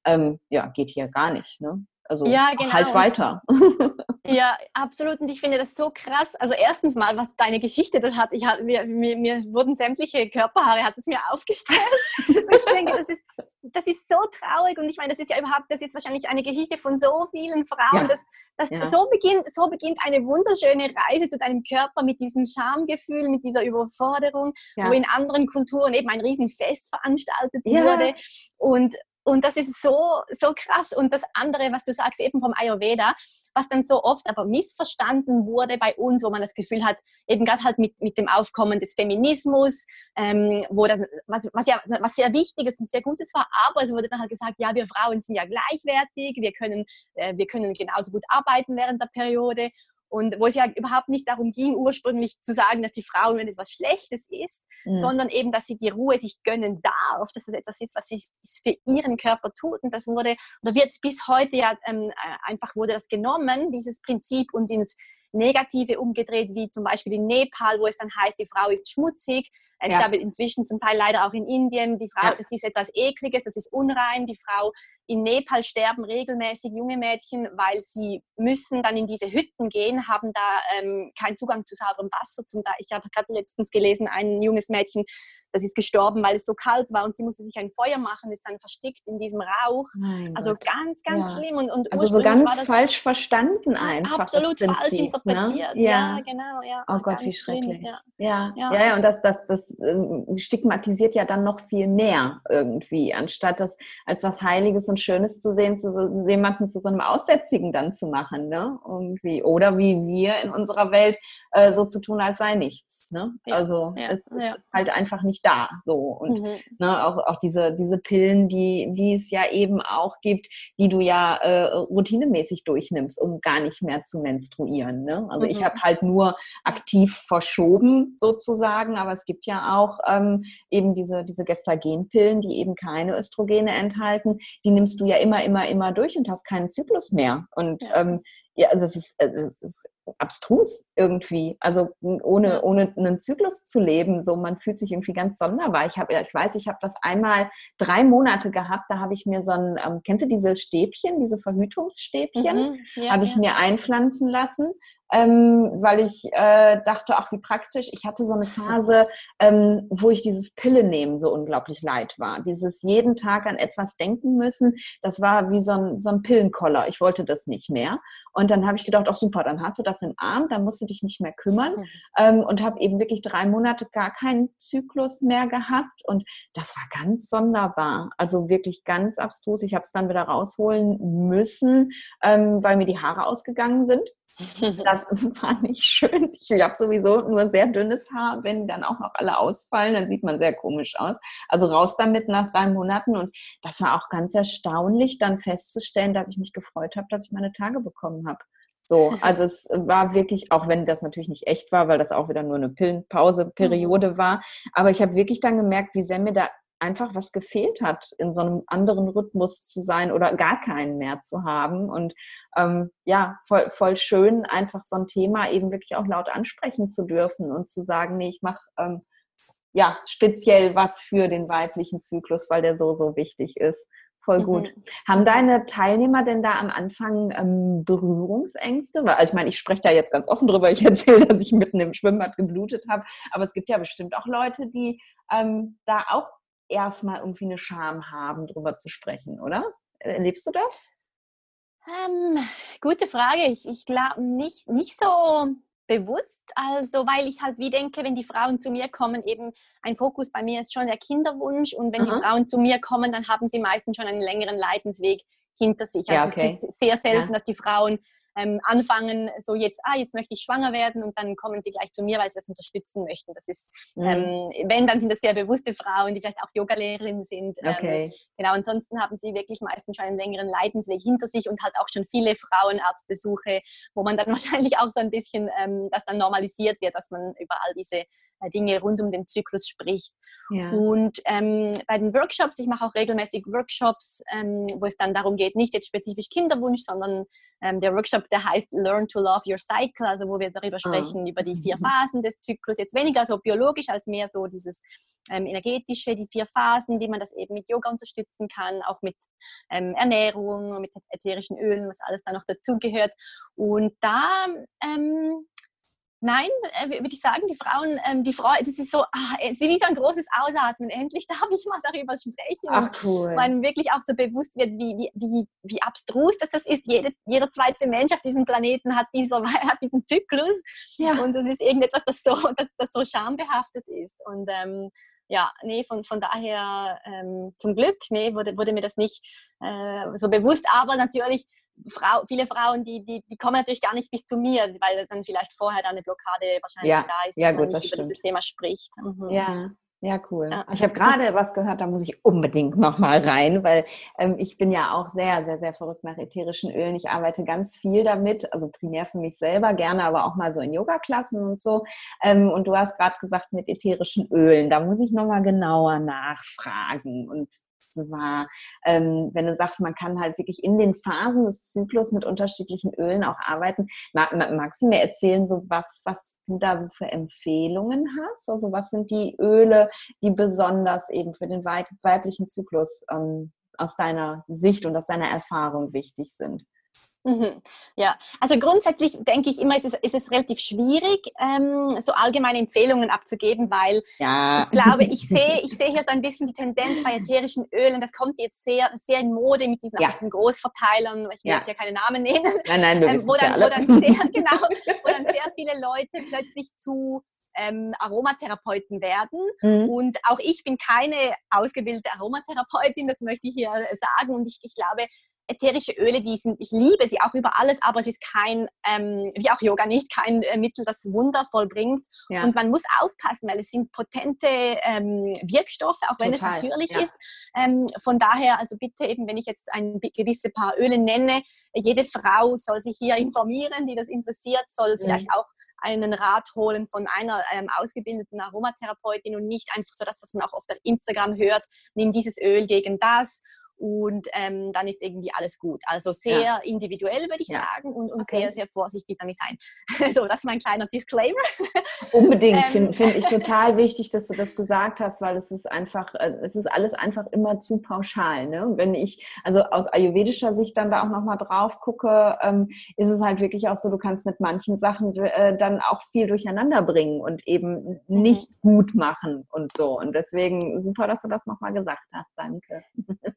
ähm, ja, geht hier gar nicht. Ne? Also ja, genau. halt weiter. ja, absolut. Und ich finde das so krass. Also erstens mal, was deine Geschichte das hat. Ich mir, mir, mir wurden sämtliche Körperhaare, hat es mir aufgestellt. ich denke, das ist, das ist so traurig. Und ich meine, das ist ja überhaupt, das ist wahrscheinlich eine Geschichte von so vielen Frauen. Ja. Das, das ja. so, beginnt, so beginnt eine wunderschöne Reise zu deinem Körper mit diesem Schamgefühl, mit dieser Überforderung, ja. wo in anderen Kulturen eben ein Riesenfest veranstaltet wurde. Und, und das ist so, so krass. Und das andere, was du sagst, eben vom Ayurveda, was dann so oft aber missverstanden wurde bei uns, wo man das Gefühl hat, eben gerade halt mit, mit dem Aufkommen des Feminismus, ähm, wo dann, was, was ja was sehr Wichtiges und sehr Gutes war, aber es wurde dann halt gesagt, ja, wir Frauen sind ja gleichwertig, wir können, äh, wir können genauso gut arbeiten während der Periode. Und wo es ja überhaupt nicht darum ging, ursprünglich zu sagen, dass die Frau wenn etwas Schlechtes ist, mhm. sondern eben, dass sie die Ruhe sich gönnen darf, dass es etwas ist, was sie für ihren Körper tut. Und das wurde, oder wird bis heute ja ähm, äh, einfach wurde das genommen, dieses Prinzip, und ins Negative umgedreht, wie zum Beispiel in Nepal, wo es dann heißt, die Frau ist schmutzig. Äh, ich ja. glaube inzwischen zum Teil leider auch in Indien, die Frau, ja. das ist etwas Ekliges, das ist unrein. Die Frau in Nepal sterben regelmäßig junge Mädchen, weil sie müssen dann in diese Hütten gehen, haben da ähm, keinen Zugang zu sauberem Wasser. Zum Teil, ich habe gerade letztens gelesen, ein junges Mädchen das ist gestorben, weil es so kalt war und sie musste sich ein Feuer machen, ist dann verstickt in diesem Rauch. Mein also Gott. ganz, ganz ja. schlimm. Und, und also so ganz falsch verstanden einfach. Absolut falsch ne? interpretiert. Ne? Ja. ja. genau. Ja. Oh Gott, wie schrecklich. Ja. Ja. ja, ja, und das, das, das ähm, stigmatisiert ja dann noch viel mehr irgendwie, anstatt das als was Heiliges und Schönes zu sehen, zu, zu jemanden zu so einem Aussätzigen dann zu machen, ne? Irgendwie. Oder wie wir in unserer Welt äh, so zu tun, als sei nichts. Ne? Also es, es ist halt einfach nicht da. So. Und mhm. ne, auch, auch diese, diese Pillen, die, die es ja eben auch gibt, die du ja äh, routinemäßig durchnimmst, um gar nicht mehr zu menstruieren. Ne? Also mhm. ich habe halt nur aktiv verschoben sozusagen, aber es gibt ja auch ähm, eben diese, diese Gestagenpillen, die eben keine Östrogene enthalten. Die nimmst du ja immer, immer, immer durch und hast keinen Zyklus mehr. Und ja. ähm, ja, also es ist, es ist abstrus irgendwie. Also ohne, ohne einen Zyklus zu leben, so man fühlt sich irgendwie ganz sonderbar. Ich habe, ich weiß, ich habe das einmal drei Monate gehabt. Da habe ich mir so ein, ähm, kennst du diese Stäbchen, diese Verhütungsstäbchen, mhm, ja, habe ich ja. mir einpflanzen lassen ähm, weil ich äh, dachte, ach wie praktisch. Ich hatte so eine Phase, ähm, wo ich dieses Pille nehmen so unglaublich leid war. Dieses jeden Tag an etwas denken müssen, das war wie so ein, so ein Pillenkoller. Ich wollte das nicht mehr. Und dann habe ich gedacht, ach super, dann hast du das im Arm, dann musst du dich nicht mehr kümmern. Mhm. Ähm, und habe eben wirklich drei Monate gar keinen Zyklus mehr gehabt. Und das war ganz sonderbar. Also wirklich ganz abstrus. Ich habe es dann wieder rausholen müssen, ähm, weil mir die Haare ausgegangen sind. Das war nicht schön. Ich habe sowieso nur sehr dünnes Haar. Wenn dann auch noch alle ausfallen, dann sieht man sehr komisch aus. Also raus damit nach drei Monaten. Und das war auch ganz erstaunlich, dann festzustellen, dass ich mich gefreut habe, dass ich meine Tage bekommen habe. So, also es war wirklich, auch wenn das natürlich nicht echt war, weil das auch wieder nur eine Pillenpause-Periode mhm. war, aber ich habe wirklich dann gemerkt, wie sehr mir da einfach was gefehlt hat, in so einem anderen Rhythmus zu sein oder gar keinen mehr zu haben. Und ähm, ja, voll, voll schön, einfach so ein Thema eben wirklich auch laut ansprechen zu dürfen und zu sagen, nee, ich mache ähm, ja speziell was für den weiblichen Zyklus, weil der so, so wichtig ist. Voll gut. Mhm. Haben deine Teilnehmer denn da am Anfang ähm, Berührungsängste? Also ich meine, ich spreche da jetzt ganz offen drüber. Ich erzähle, dass ich mitten im Schwimmbad geblutet habe. Aber es gibt ja bestimmt auch Leute, die ähm, da auch erstmal irgendwie eine Scham haben, darüber zu sprechen, oder? Erlebst du das? Ähm, gute Frage. Ich, ich glaube nicht, nicht so bewusst, also weil ich halt wie denke, wenn die Frauen zu mir kommen, eben ein Fokus bei mir ist schon der Kinderwunsch und wenn Aha. die Frauen zu mir kommen, dann haben sie meistens schon einen längeren Leidensweg hinter sich. Also ja, okay. es ist sehr selten, ja. dass die Frauen ähm, anfangen, so jetzt, ah, jetzt möchte ich schwanger werden und dann kommen sie gleich zu mir, weil sie das unterstützen möchten. Das ist, mhm. ähm, wenn, dann sind das sehr bewusste Frauen, die vielleicht auch Yogalehrerin sind. Ähm, okay. genau, ansonsten haben sie wirklich meistens schon einen längeren Leidensweg hinter sich und halt auch schon viele Frauenarztbesuche, wo man dann wahrscheinlich auch so ein bisschen ähm, das dann normalisiert wird, dass man über all diese äh, Dinge rund um den Zyklus spricht. Ja. Und ähm, bei den Workshops, ich mache auch regelmäßig Workshops, ähm, wo es dann darum geht, nicht jetzt spezifisch Kinderwunsch, sondern ähm, der Workshop, der heißt Learn to Love Your Cycle, also wo wir darüber ah. sprechen, oh. über die vier mhm. Phasen des Zyklus, jetzt weniger so biologisch als mehr so dieses ähm, energetische, die vier Phasen, wie man das eben mit Yoga unterstützen kann, auch mit ähm, Ernährung, mit ätherischen Ölen, was alles da noch dazugehört. Und da ähm, Nein, äh, würde ich sagen, die Frauen, ähm, die Frau, das ist so, ah, äh, sie wie so ein großes Ausatmen. Endlich darf ich mal darüber sprechen. Ach cool. Weil wirklich auch so bewusst wird, wie, wie, wie, abstrus das, das ist. Jede, jeder zweite Mensch auf diesem Planeten hat, dieser, hat diesen Zyklus. Ja. Und das ist irgendetwas, das so, das, das so schambehaftet ist. Und ähm, ja, nee, von, von daher ähm, zum Glück, nee, wurde, wurde mir das nicht äh, so bewusst. Aber natürlich, Frau, viele Frauen, die, die, die kommen natürlich gar nicht bis zu mir, weil dann vielleicht vorher eine Blockade wahrscheinlich ja, da ist, ja, dass gut, man nicht über dieses Thema spricht. Mhm. Ja, ja, cool. Ja. Ich habe gerade was gehört, da muss ich unbedingt nochmal rein, weil ähm, ich bin ja auch sehr, sehr, sehr verrückt nach ätherischen Ölen. Ich arbeite ganz viel damit, also primär für mich selber, gerne aber auch mal so in Yoga-Klassen und so. Ähm, und du hast gerade gesagt mit ätherischen Ölen, da muss ich nochmal genauer nachfragen und war, ähm, wenn du sagst, man kann halt wirklich in den Phasen des Zyklus mit unterschiedlichen Ölen auch arbeiten. Mag, magst du mir erzählen, so was, was du da so für Empfehlungen hast? Also was sind die Öle, die besonders eben für den weiblichen Zyklus ähm, aus deiner Sicht und aus deiner Erfahrung wichtig sind? Mhm. Ja, also grundsätzlich denke ich immer, ist es, ist es relativ schwierig, ähm, so allgemeine Empfehlungen abzugeben, weil ja. ich glaube, ich sehe, ich sehe hier so ein bisschen die Tendenz bei ätherischen Ölen, das kommt jetzt sehr, sehr in Mode mit diesen, ja. diesen Großverteilern, ich will ja. jetzt hier keine Namen nennen, nein, nein, ähm, wo, dann, wo, dann sehr, genau, wo dann sehr viele Leute plötzlich zu ähm, Aromatherapeuten werden. Mhm. Und auch ich bin keine ausgebildete Aromatherapeutin, das möchte ich hier sagen. Und ich, ich glaube, ätherische Öle, die sind, ich liebe sie auch über alles, aber es ist kein, ähm, wie auch Yoga nicht, kein äh, Mittel, das Wunder vollbringt. Ja. Und man muss aufpassen, weil es sind potente ähm, Wirkstoffe, auch wenn Total. es natürlich ja. ist. Ähm, von daher, also bitte eben, wenn ich jetzt ein gewisse paar Öle nenne, jede Frau soll sich hier informieren, die das interessiert, soll mhm. vielleicht auch einen Rat holen von einer ähm, ausgebildeten Aromatherapeutin und nicht einfach so das, was man auch auf Instagram hört, nimm dieses Öl gegen das und ähm, dann ist irgendwie alles gut. Also sehr ja. individuell, würde ich ja. sagen, und, und okay. sehr, sehr vorsichtig damit sein. so, das ist mein kleiner Disclaimer. Unbedingt, ähm. finde find ich total wichtig, dass du das gesagt hast, weil es ist einfach, äh, es ist alles einfach immer zu pauschal. Ne? Und wenn ich, also aus ayurvedischer Sicht dann da auch nochmal drauf gucke, ähm, ist es halt wirklich auch so, du kannst mit manchen Sachen äh, dann auch viel durcheinander bringen und eben mhm. nicht mhm. gut machen und so. Und deswegen super, dass du das nochmal gesagt hast. Danke.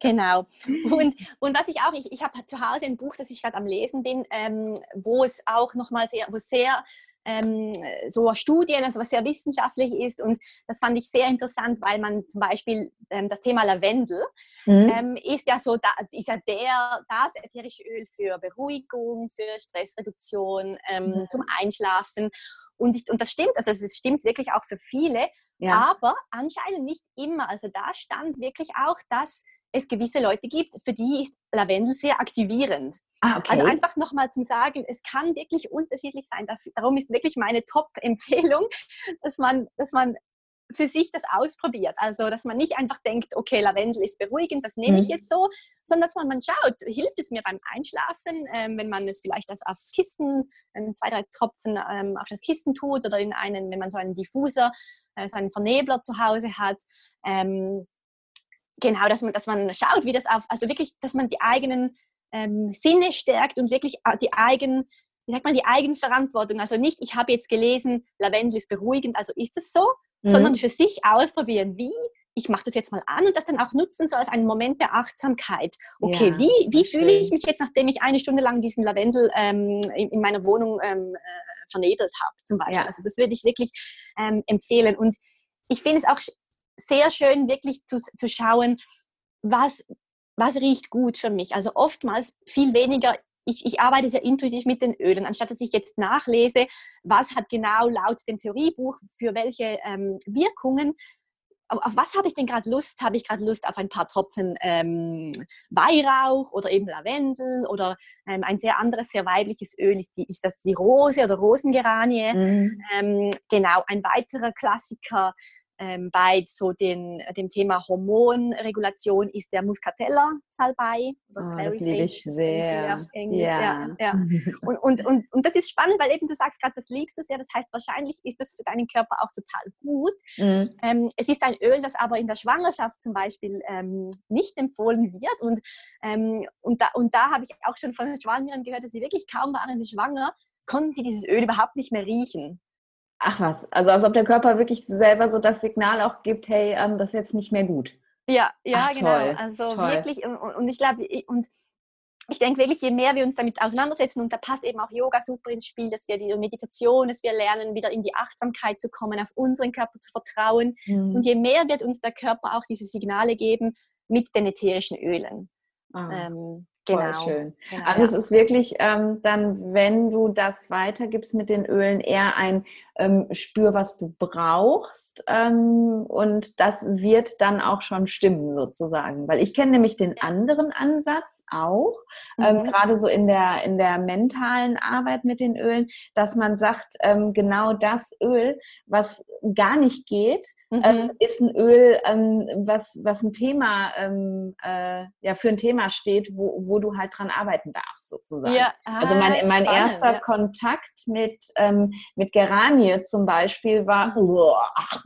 Genau. Genau. Und, und was ich auch, ich, ich habe zu Hause ein Buch, das ich gerade am Lesen bin, ähm, wo es auch nochmal sehr, wo sehr ähm, so Studien, also was sehr wissenschaftlich ist. Und das fand ich sehr interessant, weil man zum Beispiel ähm, das Thema Lavendel mhm. ähm, ist ja so, da, ist ja der, das ätherische Öl für Beruhigung, für Stressreduktion, ähm, mhm. zum Einschlafen. Und, ich, und das stimmt, also es stimmt wirklich auch für viele, ja. aber anscheinend nicht immer. Also da stand wirklich auch, dass es gewisse Leute gibt, für die ist Lavendel sehr aktivierend. Ah, okay. Also einfach nochmal zum Sagen, es kann wirklich unterschiedlich sein. Darum ist wirklich meine Top-Empfehlung, dass man, dass man für sich das ausprobiert. Also, dass man nicht einfach denkt, okay, Lavendel ist beruhigend, das nehme ich mhm. jetzt so, sondern dass man, man schaut, hilft es mir beim Einschlafen, ähm, wenn man es vielleicht das aufs Kissen, ähm, zwei, drei Tropfen ähm, auf das Kissen tut oder in einen, wenn man so einen Diffuser, äh, so einen Vernebler zu Hause hat. Genau, dass man, dass man schaut, wie das auf, also wirklich, dass man die eigenen ähm, Sinne stärkt und wirklich die eigenen, wie sagt man, die Eigenverantwortung. Also nicht, ich habe jetzt gelesen, Lavendel ist beruhigend, also ist es so, mhm. sondern für sich ausprobieren, wie ich mache das jetzt mal an und das dann auch nutzen, so als einen Moment der Achtsamkeit. Okay, ja, wie, wie fühle ich mich jetzt, nachdem ich eine Stunde lang diesen Lavendel ähm, in, in, meiner Wohnung ähm, äh, vernebelt habe, zum Beispiel. Ja. Also das würde ich wirklich ähm, empfehlen. Und ich finde es auch sehr schön, wirklich zu, zu schauen, was, was riecht gut für mich. Also oftmals viel weniger ich, ich arbeite sehr intuitiv mit den Ölen, anstatt dass ich jetzt nachlese, was hat genau laut dem Theoriebuch für welche ähm, Wirkungen, auf was habe ich denn gerade Lust? Habe ich gerade Lust auf ein paar Tropfen ähm, Weihrauch oder eben Lavendel oder ähm, ein sehr anderes, sehr weibliches Öl ist, die, ist das die Rose oder Rosengeranie. Mhm. Ähm, genau, ein weiterer Klassiker ähm, bei so den, dem Thema Hormonregulation ist der Muscatella Salbei oder oh, das liebe ich sehr. Englisch. Ja. Ja, ja. Und, und, und, und das ist spannend, weil eben du sagst gerade, das liebst du sehr. Das heißt, wahrscheinlich ist das für deinen Körper auch total gut. Mhm. Ähm, es ist ein Öl, das aber in der Schwangerschaft zum Beispiel ähm, nicht empfohlen wird. Und, ähm, und da, und da habe ich auch schon von Schwangeren gehört, dass sie wirklich kaum waren sie schwanger, konnten sie dieses Öl überhaupt nicht mehr riechen. Ach was, also als ob der Körper wirklich selber so das Signal auch gibt, hey, ähm, das ist jetzt nicht mehr gut. Ja, ja, Ach, genau. Toll, also toll. wirklich, und, und ich glaube, und ich denke wirklich, je mehr wir uns damit auseinandersetzen, und da passt eben auch Yoga super ins Spiel, dass wir die Meditation, dass wir lernen, wieder in die Achtsamkeit zu kommen, auf unseren Körper zu vertrauen. Mhm. Und je mehr wird uns der Körper auch diese Signale geben mit den ätherischen Ölen. Ah. Ähm, Genau. Schön. Genau, also ja. es ist wirklich ähm, dann, wenn du das weitergibst mit den Ölen, eher ein ähm, spür, was du brauchst ähm, und das wird dann auch schon stimmen sozusagen. Weil ich kenne nämlich den anderen Ansatz auch, ähm, mhm. gerade so in der, in der mentalen Arbeit mit den Ölen, dass man sagt, ähm, genau das Öl, was gar nicht geht, ähm, mhm. ist ein Öl, ähm, was, was ein Thema, äh, ja, für ein Thema steht, wo, wo du halt dran arbeiten darfst sozusagen. Ja, ah, also mein, mein spannend, erster ja. Kontakt mit, mit Gerani Kampagne zum Beispiel war,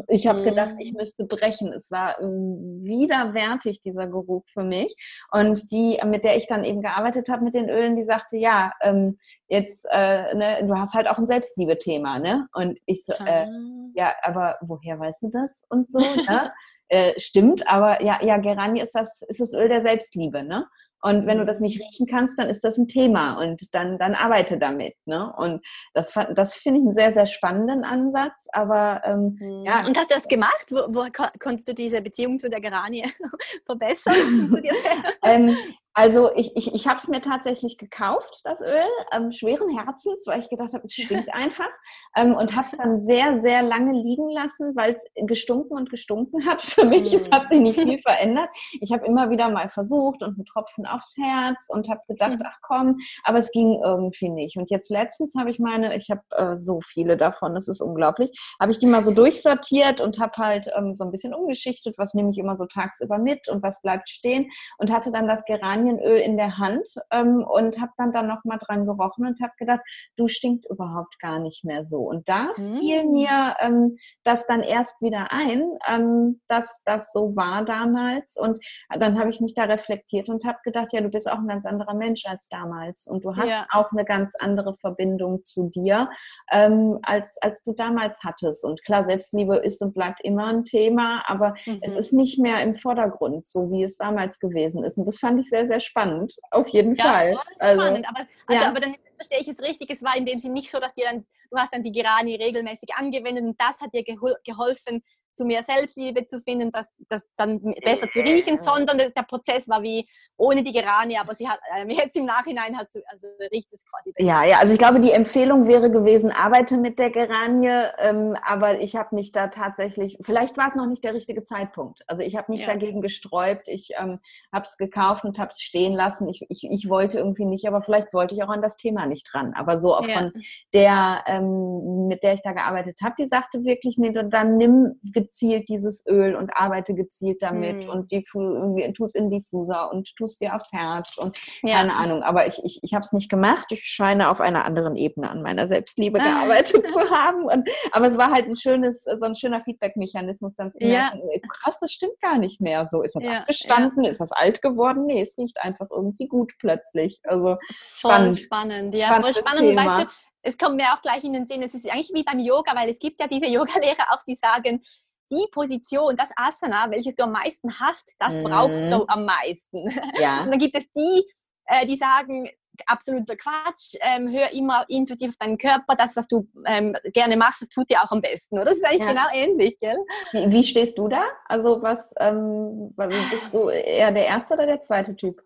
ich habe gedacht, ich mhm. müsste brechen. Es war ähm, widerwärtig, dieser Geruch für mich. Und die, mit der ich dann eben gearbeitet habe mit den Ölen, die sagte, ja, ähm, jetzt, äh, ne, du hast halt auch ein Selbstliebe-Thema, ne? Und ich so, äh, ah. ja, aber woher weißt du das und so, ne? äh, stimmt, aber ja, ja, Geranie ist das, ist das Öl der Selbstliebe, ne? Und wenn du das nicht riechen kannst, dann ist das ein Thema und dann, dann arbeite damit. Ne? Und das, das finde ich einen sehr, sehr spannenden Ansatz. Aber ähm, mhm. ja. Und hast du das gemacht? Wo, wo konntest du diese Beziehung zu der Geranie verbessern? ähm, also ich, ich, ich habe es mir tatsächlich gekauft, das Öl, ähm, schweren Herzens, weil ich gedacht habe, es stinkt einfach. Ähm, und habe es dann sehr, sehr lange liegen lassen, weil es gestunken und gestunken hat für mich. Mm. Es hat sich nicht viel verändert. Ich habe immer wieder mal versucht und einen Tropfen aufs Herz und habe gedacht, ach komm, aber es ging irgendwie nicht. Und jetzt letztens habe ich meine, ich habe äh, so viele davon, das ist unglaublich, habe ich die mal so durchsortiert und habe halt ähm, so ein bisschen umgeschichtet, was nehme ich immer so tagsüber mit und was bleibt stehen und hatte dann das Geranien Kastanienöl in der Hand ähm, und habe dann, dann noch mal dran gerochen und habe gedacht, du stinkt überhaupt gar nicht mehr so. Und da mhm. fiel mir ähm, das dann erst wieder ein, ähm, dass das so war damals. Und dann habe ich mich da reflektiert und habe gedacht, ja, du bist auch ein ganz anderer Mensch als damals. Und du hast ja. auch eine ganz andere Verbindung zu dir, ähm, als, als du damals hattest. Und klar, Selbstliebe ist und bleibt immer ein Thema, aber mhm. es ist nicht mehr im Vordergrund, so wie es damals gewesen ist. Und das fand ich sehr, sehr spannend, auf jeden ja, Fall. Also, spannend, aber, also, ja. aber dann verstehe ich es richtig, es war in dem Sinne nicht so, dass dir dann, du hast dann die Gerani regelmäßig angewendet und das hat dir geholfen, zu mehr Selbstliebe zu finden, das, das dann besser zu riechen, sondern der Prozess war wie ohne die Geranie, aber sie hat ähm, jetzt im Nachhinein hat also riecht es quasi besser. Ja, ja, also ich glaube, die Empfehlung wäre gewesen, arbeite mit der Geranie, ähm, aber ich habe mich da tatsächlich, vielleicht war es noch nicht der richtige Zeitpunkt. Also ich habe mich ja. dagegen gesträubt, ich ähm, habe es gekauft und habe es stehen lassen. Ich, ich, ich wollte irgendwie nicht, aber vielleicht wollte ich auch an das Thema nicht dran. Aber so auch ja. von der, ähm, mit der ich da gearbeitet habe, die sagte wirklich, nee, dann nimm gezielt dieses Öl und arbeite gezielt damit mm. und tu es in Diffuser und tu es dir aufs Herz und ja. keine Ahnung. Aber ich, ich, ich habe es nicht gemacht. Ich scheine auf einer anderen Ebene an meiner Selbstliebe gearbeitet zu haben. Und, aber es war halt ein schönes, so ein schöner Feedback-Mechanismus dann zu merken, ja. krass, das stimmt gar nicht mehr. So ist das ja. abgestanden, ist das alt geworden? Nee, es riecht einfach irgendwie gut plötzlich. Also spannend. Voll spannend, ja, voll spannend. Weißt du, es kommt mir auch gleich in den Sinn, es ist eigentlich wie beim Yoga, weil es gibt ja diese Yoga-Lehrer auch, die sagen, die Position, das Asana, welches du am meisten hast, das mhm. brauchst du am meisten. Ja. Und dann gibt es die, äh, die sagen, absoluter Quatsch, ähm, hör immer intuitiv auf deinen Körper, das, was du ähm, gerne machst, das tut dir auch am besten. Oder? Das ist eigentlich ja. genau ähnlich, gell? Wie, wie, stehst du da? Also was, ähm, bist du eher der erste oder der zweite Typ?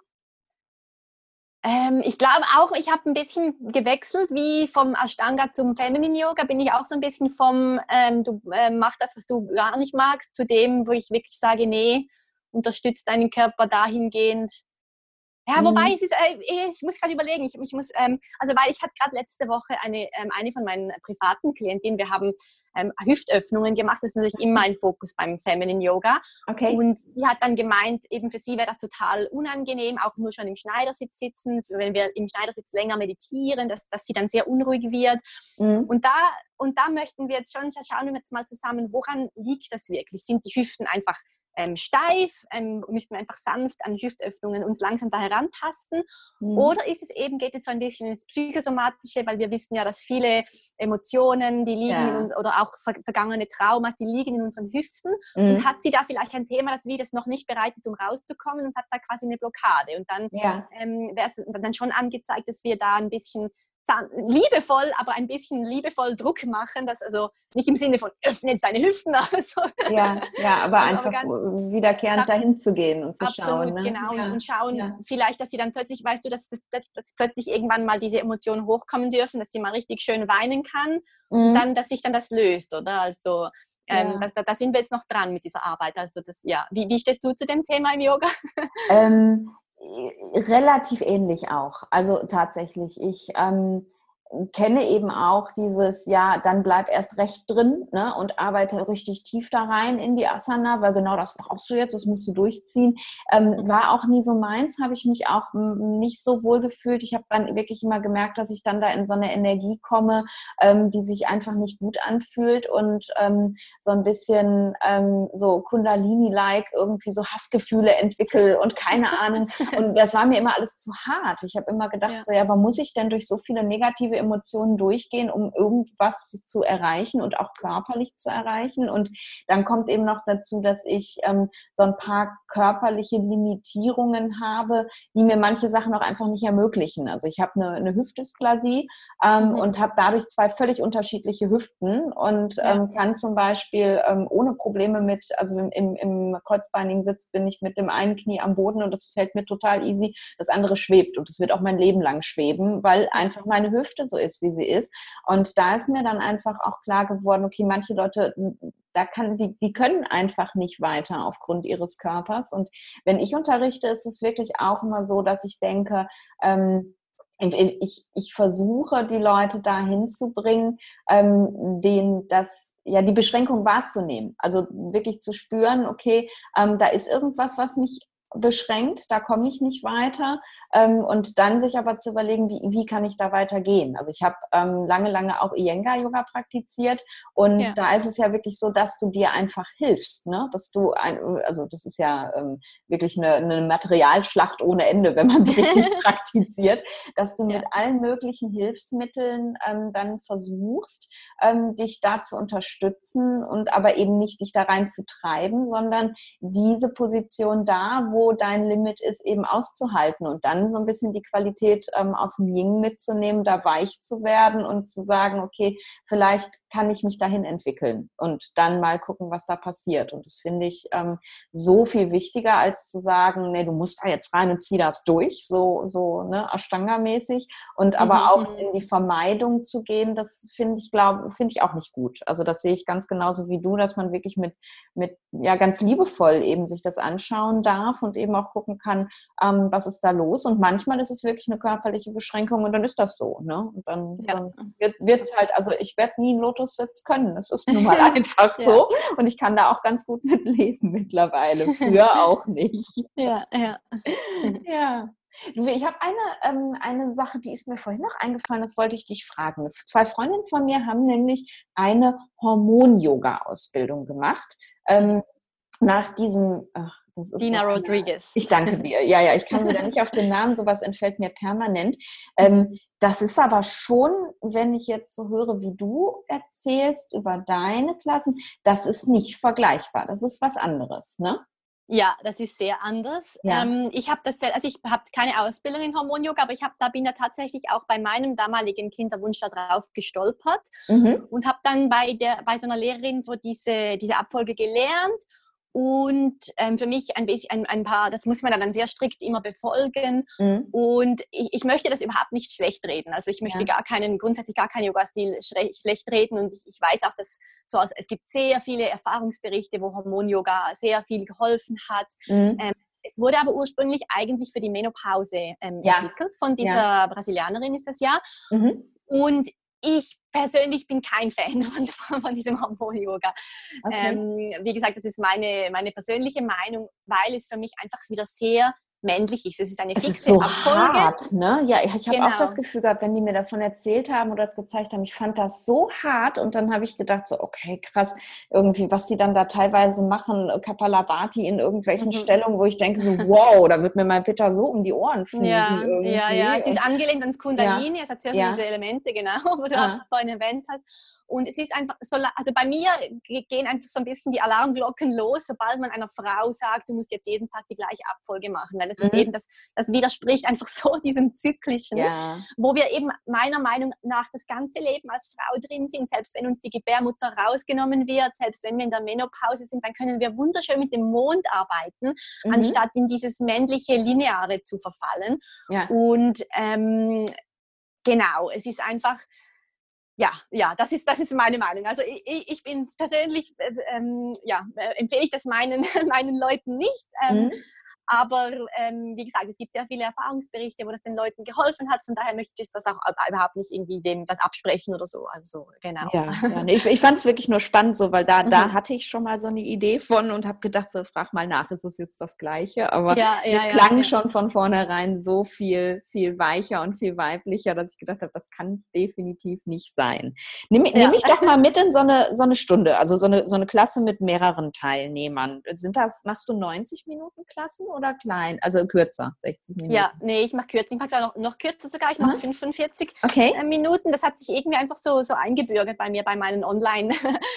Ähm, ich glaube auch, ich habe ein bisschen gewechselt, wie vom Ashtanga zum Feminine Yoga bin ich auch so ein bisschen vom, ähm, du äh, mach das, was du gar nicht magst, zu dem, wo ich wirklich sage, nee, unterstützt deinen Körper dahingehend. Ja, mhm. wobei es ist, äh, ich muss gerade überlegen, ich, ich muss, ähm, also weil ich hatte gerade letzte Woche eine, ähm, eine von meinen privaten Klientinnen, wir haben ähm, Hüftöffnungen gemacht. Das ist natürlich immer ein Fokus beim Feminine Yoga. Okay. Und sie hat dann gemeint, eben für sie wäre das total unangenehm, auch nur schon im Schneidersitz sitzen, wenn wir im Schneidersitz länger meditieren, dass, dass sie dann sehr unruhig wird. Mhm. Und da und da möchten wir jetzt schon schauen wir jetzt mal zusammen, woran liegt das wirklich? Sind die Hüften einfach ähm, steif, ähm, müssen wir einfach sanft an Hüftöffnungen uns langsam da herantasten. Mhm. Oder ist es eben, geht es so ein bisschen ins Psychosomatische, weil wir wissen ja, dass viele Emotionen, die liegen ja. in uns, oder auch ver vergangene Traumas, die liegen in unseren Hüften. Mhm. Und hat sie da vielleicht ein Thema, das wie das noch nicht bereit ist, um rauszukommen und hat da quasi eine Blockade. Und dann ja. ähm, wäre es dann schon angezeigt, dass wir da ein bisschen liebevoll, aber ein bisschen liebevoll Druck machen, dass also nicht im Sinne von öffne jetzt deine Hüften, also ja, ja, aber einfach aber wiederkehrend dahin zu gehen und zu absolut, schauen, ne? genau ja. und schauen ja. vielleicht, dass sie dann plötzlich, weißt du, dass, dass, dass, plötzlich irgendwann mal diese Emotionen hochkommen dürfen, dass sie mal richtig schön weinen kann mhm. und dann, dass sich dann das löst, oder? Also ähm, ja. da, da, sind wir jetzt noch dran mit dieser Arbeit. Also das, ja, wie, wie stehst du zu dem Thema im Yoga? Ähm, relativ ähnlich auch. Also tatsächlich, ich ähm, kenne eben auch dieses, ja, dann bleib erst recht drin ne, und arbeite richtig tief da rein in die Asana, weil genau das brauchst du jetzt, das musst du durchziehen. Ähm, mhm. war auch nie so meins, habe ich mich auch nicht so wohl gefühlt. Ich habe dann wirklich immer gemerkt, dass ich dann da in so eine Energie komme, ähm, die sich einfach nicht gut anfühlt und ähm, so ein bisschen ähm, so Kundalini-like irgendwie so Hassgefühle entwickle und keine Ahnung. Und das war mir immer alles zu hart. Ich habe immer gedacht, ja. so, ja, aber muss ich denn durch so viele negative Emotionen durchgehen, um irgendwas zu erreichen und auch körperlich zu erreichen. Und dann kommt eben noch dazu, dass ich ähm, so ein paar körperliche Limitierungen habe, die mir manche Sachen auch einfach nicht ermöglichen. Also ich habe eine, eine Hüftdysplasie ähm, mhm. und habe dadurch zwei völlig unterschiedliche Hüften und ja. ähm, kann zum Beispiel ähm, ohne Probleme mit, also im, im, im kreuzbeinigen Sitz bin ich mit dem einen Knie am Boden und das fällt mir total easy. Das andere schwebt und es wird auch mein Leben lang schweben, weil einfach meine Hüfte so ist, wie sie ist. Und da ist mir dann einfach auch klar geworden, okay, manche Leute, da kann, die, die können einfach nicht weiter aufgrund ihres Körpers. Und wenn ich unterrichte, ist es wirklich auch immer so, dass ich denke, ähm, ich, ich versuche, die Leute dahin zu bringen, ähm, denen das ja, die Beschränkung wahrzunehmen. Also wirklich zu spüren, okay, ähm, da ist irgendwas, was mich beschränkt, da komme ich nicht weiter. Ähm, und dann sich aber zu überlegen, wie, wie kann ich da weitergehen. Also ich habe ähm, lange, lange auch Iyengar-Yoga praktiziert und ja. da ist es ja wirklich so, dass du dir einfach hilfst, ne? dass du, ein, also das ist ja ähm, wirklich eine, eine, Materialschlacht ohne Ende, wenn man es richtig praktiziert, dass du ja. mit allen möglichen Hilfsmitteln ähm, dann versuchst, ähm, dich da zu unterstützen und aber eben nicht dich da rein zu treiben, sondern diese Position da, wo dein Limit ist, eben auszuhalten und dann so ein bisschen die Qualität ähm, aus dem Ying mitzunehmen, da weich zu werden und zu sagen, okay, vielleicht kann ich mich dahin entwickeln und dann mal gucken, was da passiert. Und das finde ich ähm, so viel wichtiger, als zu sagen, nee, du musst da jetzt rein und zieh das durch, so, so ne, Ashtanga-mäßig. Und aber mhm. auch in die Vermeidung zu gehen, das finde ich, glaube, finde ich auch nicht gut. Also das sehe ich ganz genauso wie du, dass man wirklich mit, mit ja, ganz liebevoll eben sich das anschauen darf und eben auch gucken kann, ähm, was ist da los. Und manchmal ist es wirklich eine körperliche Beschränkung und dann ist das so. Ne? Und dann, ja. dann wird es halt, also ich werde nie ein Lotus-Sitz können. Das ist nun mal einfach ja. so. Und ich kann da auch ganz gut mit leben mittlerweile. Früher auch nicht. Ja, ja. ja. Ich habe eine, ähm, eine Sache, die ist mir vorhin noch eingefallen, das wollte ich dich fragen. Zwei Freundinnen von mir haben nämlich eine Hormon-Yoga-Ausbildung gemacht. Ähm, nach diesem, ach, Dina so, Rodriguez. Ich danke dir. Ja, ja, ich kann wieder nicht auf den Namen, sowas entfällt mir permanent. Ähm, das ist aber schon, wenn ich jetzt so höre, wie du erzählst über deine Klassen, das ist nicht vergleichbar. Das ist was anderes, ne? Ja, das ist sehr anders. Ja. Ähm, ich habe das, also ich habe keine Ausbildung in Hormon-Yoga, aber ich habe da bin da tatsächlich auch bei meinem damaligen Kinderwunsch da drauf gestolpert mhm. und habe dann bei der bei so einer Lehrerin so diese diese Abfolge gelernt und ähm, für mich ein bisschen ein, ein, paar, das muss man dann sehr strikt immer befolgen. Mhm. Und ich, ich, möchte das überhaupt nicht schlecht reden. Also ich möchte ja. gar keinen, grundsätzlich gar keinen Yoga-Stil schlecht reden. Und ich, ich, weiß auch, dass so aus, es gibt sehr viele Erfahrungsberichte, wo Hormon-Yoga sehr viel geholfen hat. Mhm. Ähm, es wurde aber ursprünglich eigentlich für die Menopause ähm, ja. entwickelt. Von dieser ja. Brasilianerin ist das ja. Mhm. Und ich persönlich bin kein Fan von, von diesem Hormon-Yoga. Okay. Ähm, wie gesagt, das ist meine, meine persönliche Meinung, weil es für mich einfach wieder sehr männlich ist. Es ist eine fixe es ist so Abfolge. Hart, ne? Ja, ich, ich habe genau. auch das Gefühl gehabt, wenn die mir davon erzählt haben oder es gezeigt haben, ich fand das so hart und dann habe ich gedacht so, okay, krass, irgendwie, was die dann da teilweise machen, Kapalabhati in irgendwelchen mhm. Stellungen, wo ich denke so, wow, da wird mir mein Peter so um die Ohren fliegen. Ja, irgendwie. ja, ja, es ist angelehnt ans Kundalini, ja. es hat sehr viele ja. Elemente, genau, wo du ja. vorhin erwähnt hast. Und es ist einfach so, also bei mir gehen einfach so ein bisschen die Alarmglocken los, sobald man einer Frau sagt, du musst jetzt jeden Tag die gleiche Abfolge machen. Weil das mhm. ist eben, das, das widerspricht einfach so diesem Zyklischen, ja. wo wir eben meiner Meinung nach das ganze Leben als Frau drin sind. Selbst wenn uns die Gebärmutter rausgenommen wird, selbst wenn wir in der Menopause sind, dann können wir wunderschön mit dem Mond arbeiten, mhm. anstatt in dieses männliche Lineare zu verfallen. Ja. Und ähm, genau, es ist einfach ja, ja, das ist, das ist meine Meinung. Also ich, ich bin persönlich, äh, ähm, ja, äh, empfehle ich das meinen, meinen Leuten nicht. Ähm, mhm. Aber ähm, wie gesagt, es gibt sehr viele Erfahrungsberichte, wo das den Leuten geholfen hat. Von daher möchte ich das auch überhaupt nicht irgendwie dem das absprechen oder so. Also genau. Ja, ja ich, ich fand es wirklich nur spannend, so, weil da, mhm. da hatte ich schon mal so eine Idee von und habe gedacht, so frag mal nach, ist es jetzt das Gleiche? Aber ja, ja, es klang ja, schon von vornherein so viel, viel weicher und viel weiblicher, dass ich gedacht habe, das kann definitiv nicht sein. Nimm, nimm mich doch mal mit in so eine, so eine Stunde, also so eine, so eine Klasse mit mehreren Teilnehmern. Sind das, machst du 90 Minuten Klassen? Oder klein? Also kürzer, 60 Minuten? Ja, nee, ich mache kürzer. Ich mache noch, noch kürzer sogar. Ich mache 45 okay. Äh, Minuten. Das hat sich irgendwie einfach so, so eingebürgert bei mir bei meinen Online,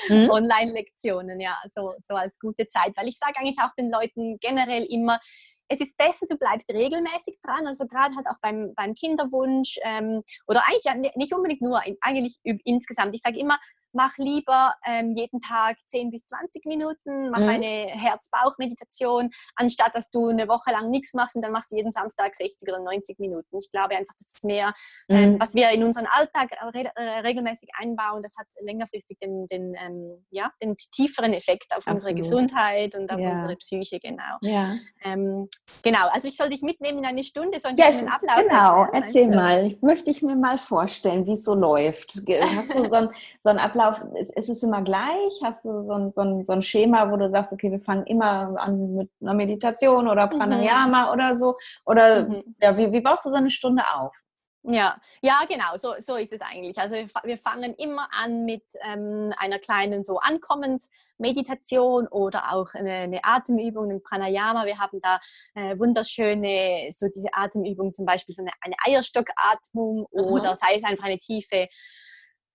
mhm. Online-Lektionen. Ja, so, so als gute Zeit. Weil ich sage eigentlich auch den Leuten generell immer, es ist besser, du bleibst regelmäßig dran, also gerade halt auch beim, beim Kinderwunsch ähm, oder eigentlich ja, nicht unbedingt nur, eigentlich insgesamt. Ich sage immer, mach lieber ähm, jeden Tag 10 bis 20 Minuten, mach mhm. eine Herz-Bauch-Meditation, anstatt dass du eine Woche lang nichts machst und dann machst du jeden Samstag 60 oder 90 Minuten. Ich glaube einfach, das ist mehr, ähm, mhm. ähm, was wir in unseren Alltag re äh, regelmäßig einbauen, das hat längerfristig den, den, ähm, ja, den tieferen Effekt auf Absolut. unsere Gesundheit und auf ja. unsere Psyche, genau. Ja. Ähm, genau, also ich soll dich mitnehmen in eine Stunde, so ein ja, bisschen Ablauf. Genau, erzähl mal. Ich möchte ich mir mal vorstellen, wie es so läuft. Hast du so einen so Ablauf Ablauf, ist, ist, es immer gleich? Hast du so ein, so, ein, so ein Schema, wo du sagst, okay, wir fangen immer an mit einer Meditation oder. Pranayama mhm. oder so? Oder mhm. ja, wie, wie baust du so eine Stunde auf? Ja, ja, genau, so, so ist es eigentlich. Also wir fangen immer an mit ähm, einer kleinen so Ankommensmeditation oder auch eine, eine, Atemübung, ein Pranayama. Wir haben da äh, wunderschöne, so diese Atemübung, zum Beispiel so eine, eine Eierstockatmung oder sei es einfach eine tiefe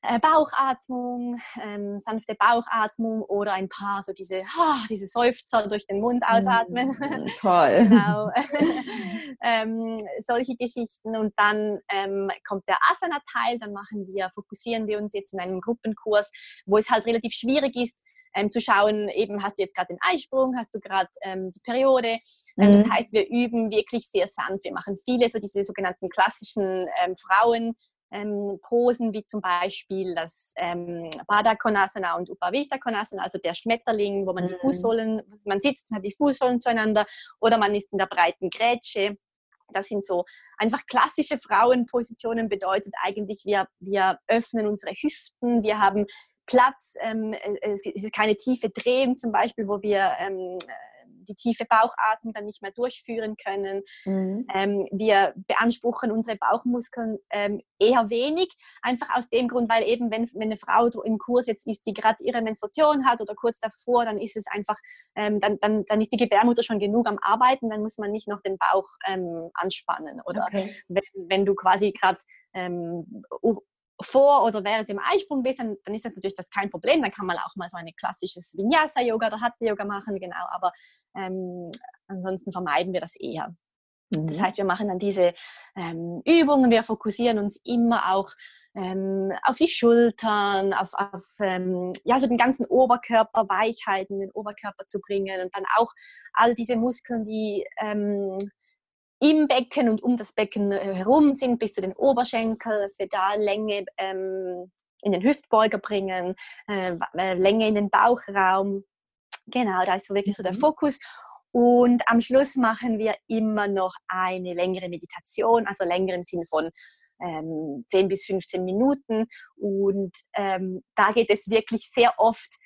Bauchatmung, ähm, sanfte Bauchatmung oder ein paar so diese, oh, diese Seufzer durch den Mund ausatmen. Mm, toll. genau. ähm, solche Geschichten. Und dann ähm, kommt der Asana-Teil, dann machen wir, fokussieren wir uns jetzt in einem Gruppenkurs, wo es halt relativ schwierig ist, ähm, zu schauen, eben hast du jetzt gerade den Eisprung, hast du gerade ähm, die Periode. Ähm, mhm. Das heißt, wir üben wirklich sehr sanft. Wir machen viele so diese sogenannten klassischen ähm, Frauen ähm, Posen, wie zum Beispiel das ähm, Konasana und Upavishta Konasana, also der Schmetterling, wo man mhm. die Fußsohlen, man sitzt, man hat die Fußsohlen zueinander oder man ist in der breiten Grätsche. Das sind so einfach klassische Frauenpositionen, bedeutet eigentlich, wir, wir öffnen unsere Hüften, wir haben Platz, ähm, es ist keine tiefe Drehung zum Beispiel, wo wir ähm, die tiefe Bauchatmung dann nicht mehr durchführen können. Mhm. Ähm, wir beanspruchen unsere Bauchmuskeln ähm, eher wenig, einfach aus dem Grund, weil eben, wenn, wenn eine Frau im Kurs jetzt ist, die gerade ihre Menstruation hat oder kurz davor, dann ist es einfach, ähm, dann, dann, dann ist die Gebärmutter schon genug am Arbeiten, dann muss man nicht noch den Bauch ähm, anspannen. Oder okay. wenn, wenn du quasi gerade ähm, vor oder während dem Eisprung bist, dann, dann, ist das natürlich das kein Problem. Dann kann man auch mal so ein klassisches Vinyasa-Yoga oder Hatha-Yoga machen, genau. Aber ähm, ansonsten vermeiden wir das eher. Mhm. Das heißt, wir machen dann diese ähm, Übungen, wir fokussieren uns immer auch ähm, auf die Schultern, auf, auf ähm, ja, so den ganzen Oberkörper, Weichheiten, den Oberkörper zu bringen und dann auch all diese Muskeln, die ähm, im Becken und um das Becken äh, herum sind, bis zu den Oberschenkel, dass wir da Länge ähm, in den Hüftbeuger bringen, äh, äh, Länge in den Bauchraum. Genau, da ist so wirklich so der mhm. Fokus. Und am Schluss machen wir immer noch eine längere Meditation, also länger im Sinne von ähm, 10 bis 15 Minuten. Und ähm, da geht es wirklich sehr oft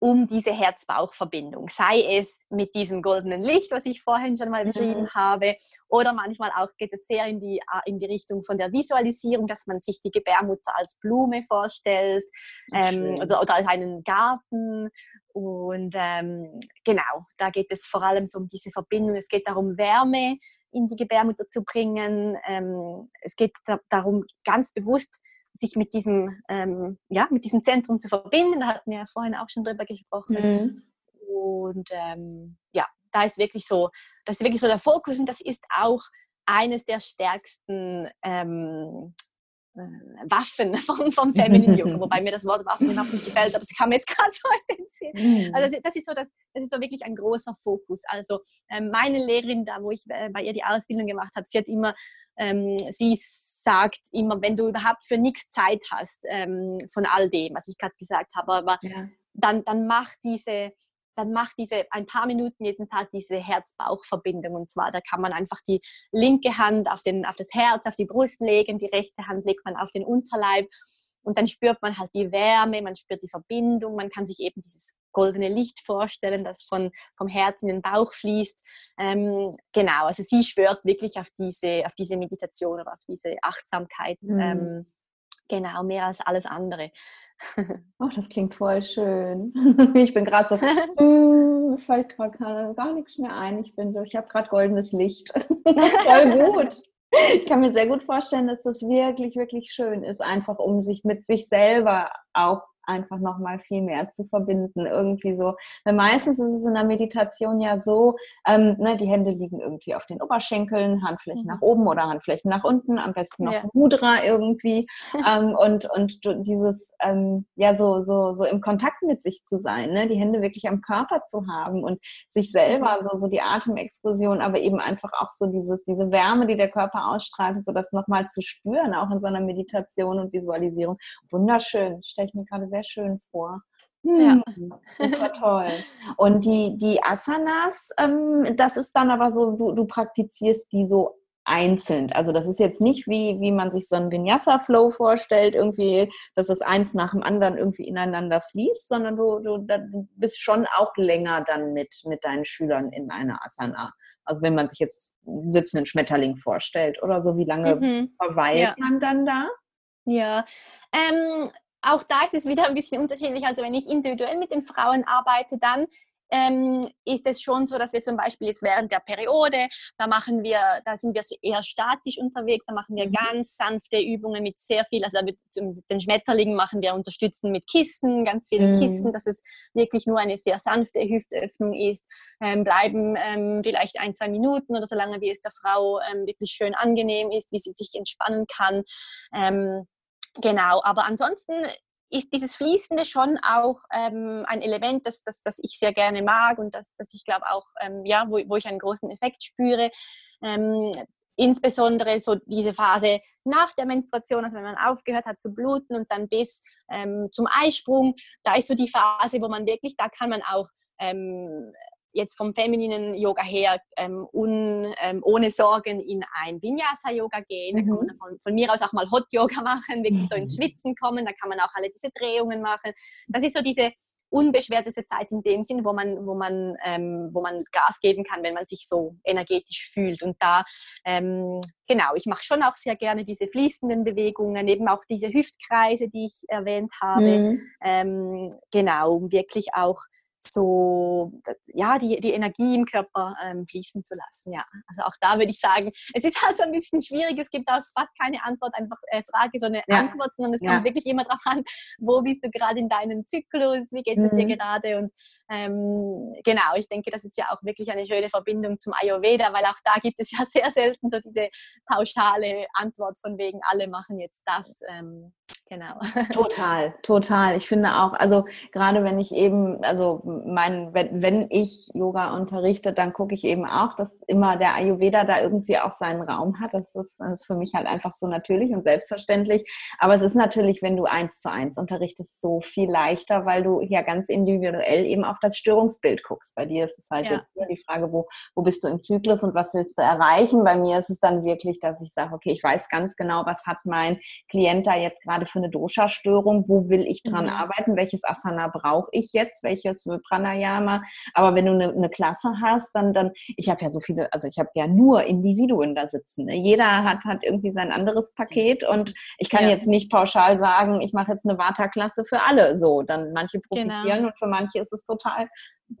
um diese Herz-Bauch-Verbindung. Sei es mit diesem goldenen Licht, was ich vorhin schon mal beschrieben mhm. habe, oder manchmal auch geht es sehr in die, äh, in die Richtung von der Visualisierung, dass man sich die Gebärmutter als Blume vorstellt ähm, oder, oder, als einen Garten. Und ähm, genau, da geht es vor allem so um diese Verbindung. Es geht darum, Wärme in die Gebärmutter zu bringen. Ähm, es geht da, darum, ganz bewusst sich mit diesem, ähm, ja, mit diesem Zentrum zu verbinden. Da hatten wir ja vorhin auch schon drüber gesprochen. Mhm. Und ähm, ja, da ist wirklich so, das ist wirklich so der Fokus und das ist auch eines der stärksten ähm, äh, Waffen vom, vom Feminine Yoga, wobei mir das Wort Waffen überhaupt nicht gefällt, aber es kam jetzt gerade so in den Sinn. Mhm. Also das, das, ist so, das, das ist so wirklich ein großer Fokus. Also ähm, meine Lehrerin, da wo ich äh, bei ihr die Ausbildung gemacht habe, sie hat immer, ähm, sie sagt immer, wenn du überhaupt für nichts Zeit hast ähm, von all dem, was ich gerade gesagt habe, aber ja. dann, dann mach diese, dann mach diese ein paar Minuten jeden Tag diese Herz-Bauch-Verbindung. Und zwar, da kann man einfach die linke Hand auf, den, auf das Herz, auf die Brust legen, die rechte Hand legt man auf den Unterleib. Und dann spürt man halt die Wärme, man spürt die Verbindung, man kann sich eben dieses goldene Licht vorstellen, das von, vom Herz in den Bauch fließt. Ähm, genau, also sie schwört wirklich auf diese, auf diese Meditation oder auf diese Achtsamkeit. Mhm. Ähm, genau, mehr als alles andere. Ach, das klingt voll schön. Ich bin gerade so, mm, mir fällt gerade gar nichts mehr ein. Ich bin so, ich habe gerade goldenes Licht. voll gut. Ich kann mir sehr gut vorstellen, dass das wirklich, wirklich schön ist, einfach um sich mit sich selber auch einfach nochmal viel mehr zu verbinden. Irgendwie so. Weil meistens ist es in der Meditation ja so, ähm, ne, die Hände liegen irgendwie auf den Oberschenkeln, Handflächen mhm. nach oben oder Handflächen nach unten, am besten noch ja. Mudra irgendwie. ähm, und, und dieses, ähm, ja, so, so, so im Kontakt mit sich zu sein, ne? die Hände wirklich am Körper zu haben und sich selber, mhm. so, so die Atemexplosion, aber eben einfach auch so dieses, diese Wärme, die der Körper ausstrahlt, so das nochmal zu spüren, auch in so einer Meditation und Visualisierung. Wunderschön, stelle ich mir gerade sehr sehr schön vor. Hm, ja. Super toll. Und die, die Asanas, ähm, das ist dann aber so, du, du praktizierst die so einzeln. Also das ist jetzt nicht wie, wie man sich so einen Vinyasa-Flow vorstellt, irgendwie, dass es eins nach dem anderen irgendwie ineinander fließt, sondern du, du, du bist schon auch länger dann mit, mit deinen Schülern in einer Asana. Also wenn man sich jetzt einen sitzenden Schmetterling vorstellt oder so, wie lange mhm. verweilt ja. man dann da? Ja, ähm, auch da ist es wieder ein bisschen unterschiedlich. Also wenn ich individuell mit den Frauen arbeite, dann ähm, ist es schon so, dass wir zum Beispiel jetzt während der Periode, da machen wir, da sind wir eher statisch unterwegs, da machen wir mhm. ganz sanfte Übungen mit sehr viel, also mit den Schmetterlingen machen wir unterstützen mit Kisten, ganz vielen mhm. Kisten, dass es wirklich nur eine sehr sanfte Hüftöffnung ist, ähm, bleiben ähm, vielleicht ein, zwei Minuten oder so lange, wie es der Frau ähm, wirklich schön angenehm ist, wie sie sich entspannen kann. Genau, aber ansonsten ist dieses Fließende schon auch ähm, ein Element, das, das, das ich sehr gerne mag und das, das ich glaube auch, ähm, ja, wo, wo ich einen großen Effekt spüre. Ähm, insbesondere so diese Phase nach der Menstruation, also wenn man aufgehört hat zu bluten und dann bis ähm, zum Eisprung, da ist so die Phase, wo man wirklich, da kann man auch ähm, jetzt vom femininen Yoga her ähm, un, ähm, ohne Sorgen in ein Vinyasa-Yoga gehen. Mhm. Da kann man mhm. von, von, mir aus auch mal Hot-Yoga machen, wirklich so ins mhm. Schwitzen kommen. Da kann man auch alle diese Drehungen machen. Das ist so diese unbeschwerteste Zeit in dem Sinn, wo man, wo man, ähm, wo man Gas geben kann, wenn man sich so energetisch fühlt. Und da, ähm, genau, ich mache schon auch sehr gerne diese fließenden Bewegungen, eben auch diese Hüftkreise, die ich erwähnt habe. Mhm. Ähm, genau, um wirklich auch so ja die, die Energie im Körper ähm, fließen zu lassen. Ja, also auch da würde ich sagen, es ist halt so ein bisschen schwierig. Es gibt auch fast keine Antwort, einfach äh, Frage, sondern ja. Antwort, sondern es ja. kommt wirklich immer darauf an, wo bist du gerade in deinem Zyklus, wie geht es dir mhm. gerade und ähm, genau, ich denke, das ist ja auch wirklich eine schöne Verbindung zum Ayurveda, weil auch da gibt es ja sehr selten so diese pauschale Antwort von wegen alle machen jetzt das. Ähm, genau. Total, total. Ich finde auch, also gerade wenn ich eben, also mein, wenn, wenn ich Yoga unterrichte, dann gucke ich eben auch, dass immer der Ayurveda da irgendwie auch seinen Raum hat. Das ist, das ist für mich halt einfach so natürlich und selbstverständlich. Aber es ist natürlich, wenn du eins zu eins unterrichtest, so viel leichter, weil du ja ganz individuell eben auf das Störungsbild guckst. Bei dir ist es halt ja. jetzt die Frage, wo, wo bist du im Zyklus und was willst du erreichen? Bei mir ist es dann wirklich, dass ich sage, okay, ich weiß ganz genau, was hat mein Klient da jetzt gerade für eine Dosha-Störung, wo will ich dran mhm. arbeiten, welches Asana brauche ich jetzt, welches Pranayama. Aber wenn du eine, eine Klasse hast, dann, dann, ich habe ja so viele, also ich habe ja nur Individuen da sitzen. Ne? Jeder hat, hat irgendwie sein anderes Paket und ich kann ja. jetzt nicht pauschal sagen, ich mache jetzt eine Vata-Klasse für alle so. Dann manche genau. profitieren genau. und für manche ist es total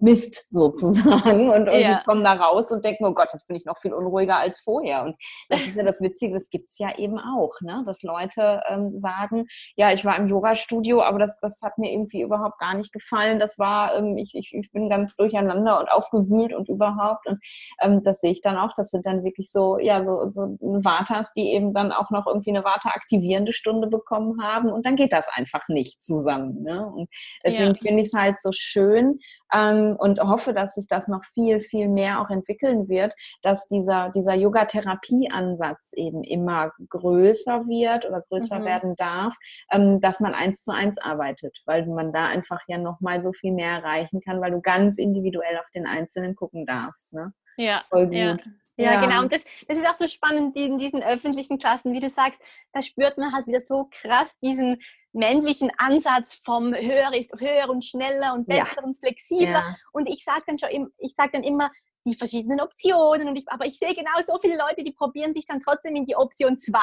Mist sozusagen und, und ja. kommen da raus und denken, oh Gott, jetzt bin ich noch viel unruhiger als vorher. Und das ist ja das Witzige, das gibt es ja eben auch, ne? dass Leute ähm, sagen, ja, ich war im Yoga-Studio, aber das, das hat mir irgendwie überhaupt gar nicht gefallen. Das war, ähm, ich, ich, ich bin ganz durcheinander und aufgewühlt und überhaupt. Und ähm, das sehe ich dann auch. Das sind dann wirklich so, ja, so, so Vatas, die eben dann auch noch irgendwie eine Vata-aktivierende Stunde bekommen haben. Und dann geht das einfach nicht zusammen. Ne? Und deswegen ja. finde ich es halt so schön, ähm, und hoffe, dass sich das noch viel, viel mehr auch entwickeln wird, dass dieser, dieser Yoga-Therapie-Ansatz eben immer größer wird oder größer mhm. werden darf, ähm, dass man eins zu eins arbeitet, weil man da einfach ja nochmal so viel mehr erreichen kann, weil du ganz individuell auf den Einzelnen gucken darfst. Ne? Ja, voll gut. Ja. Ja, ja, genau. Und das, das ist auch so spannend in diesen öffentlichen Klassen, wie du sagst, da spürt man halt wieder so krass diesen männlichen Ansatz vom höher ist höher und schneller und besser ja. und flexibler. Ja. Und ich sage dann schon, ich sage dann immer, die verschiedenen Optionen. Und ich, aber ich sehe genau so viele Leute, die probieren sich dann trotzdem in die Option 2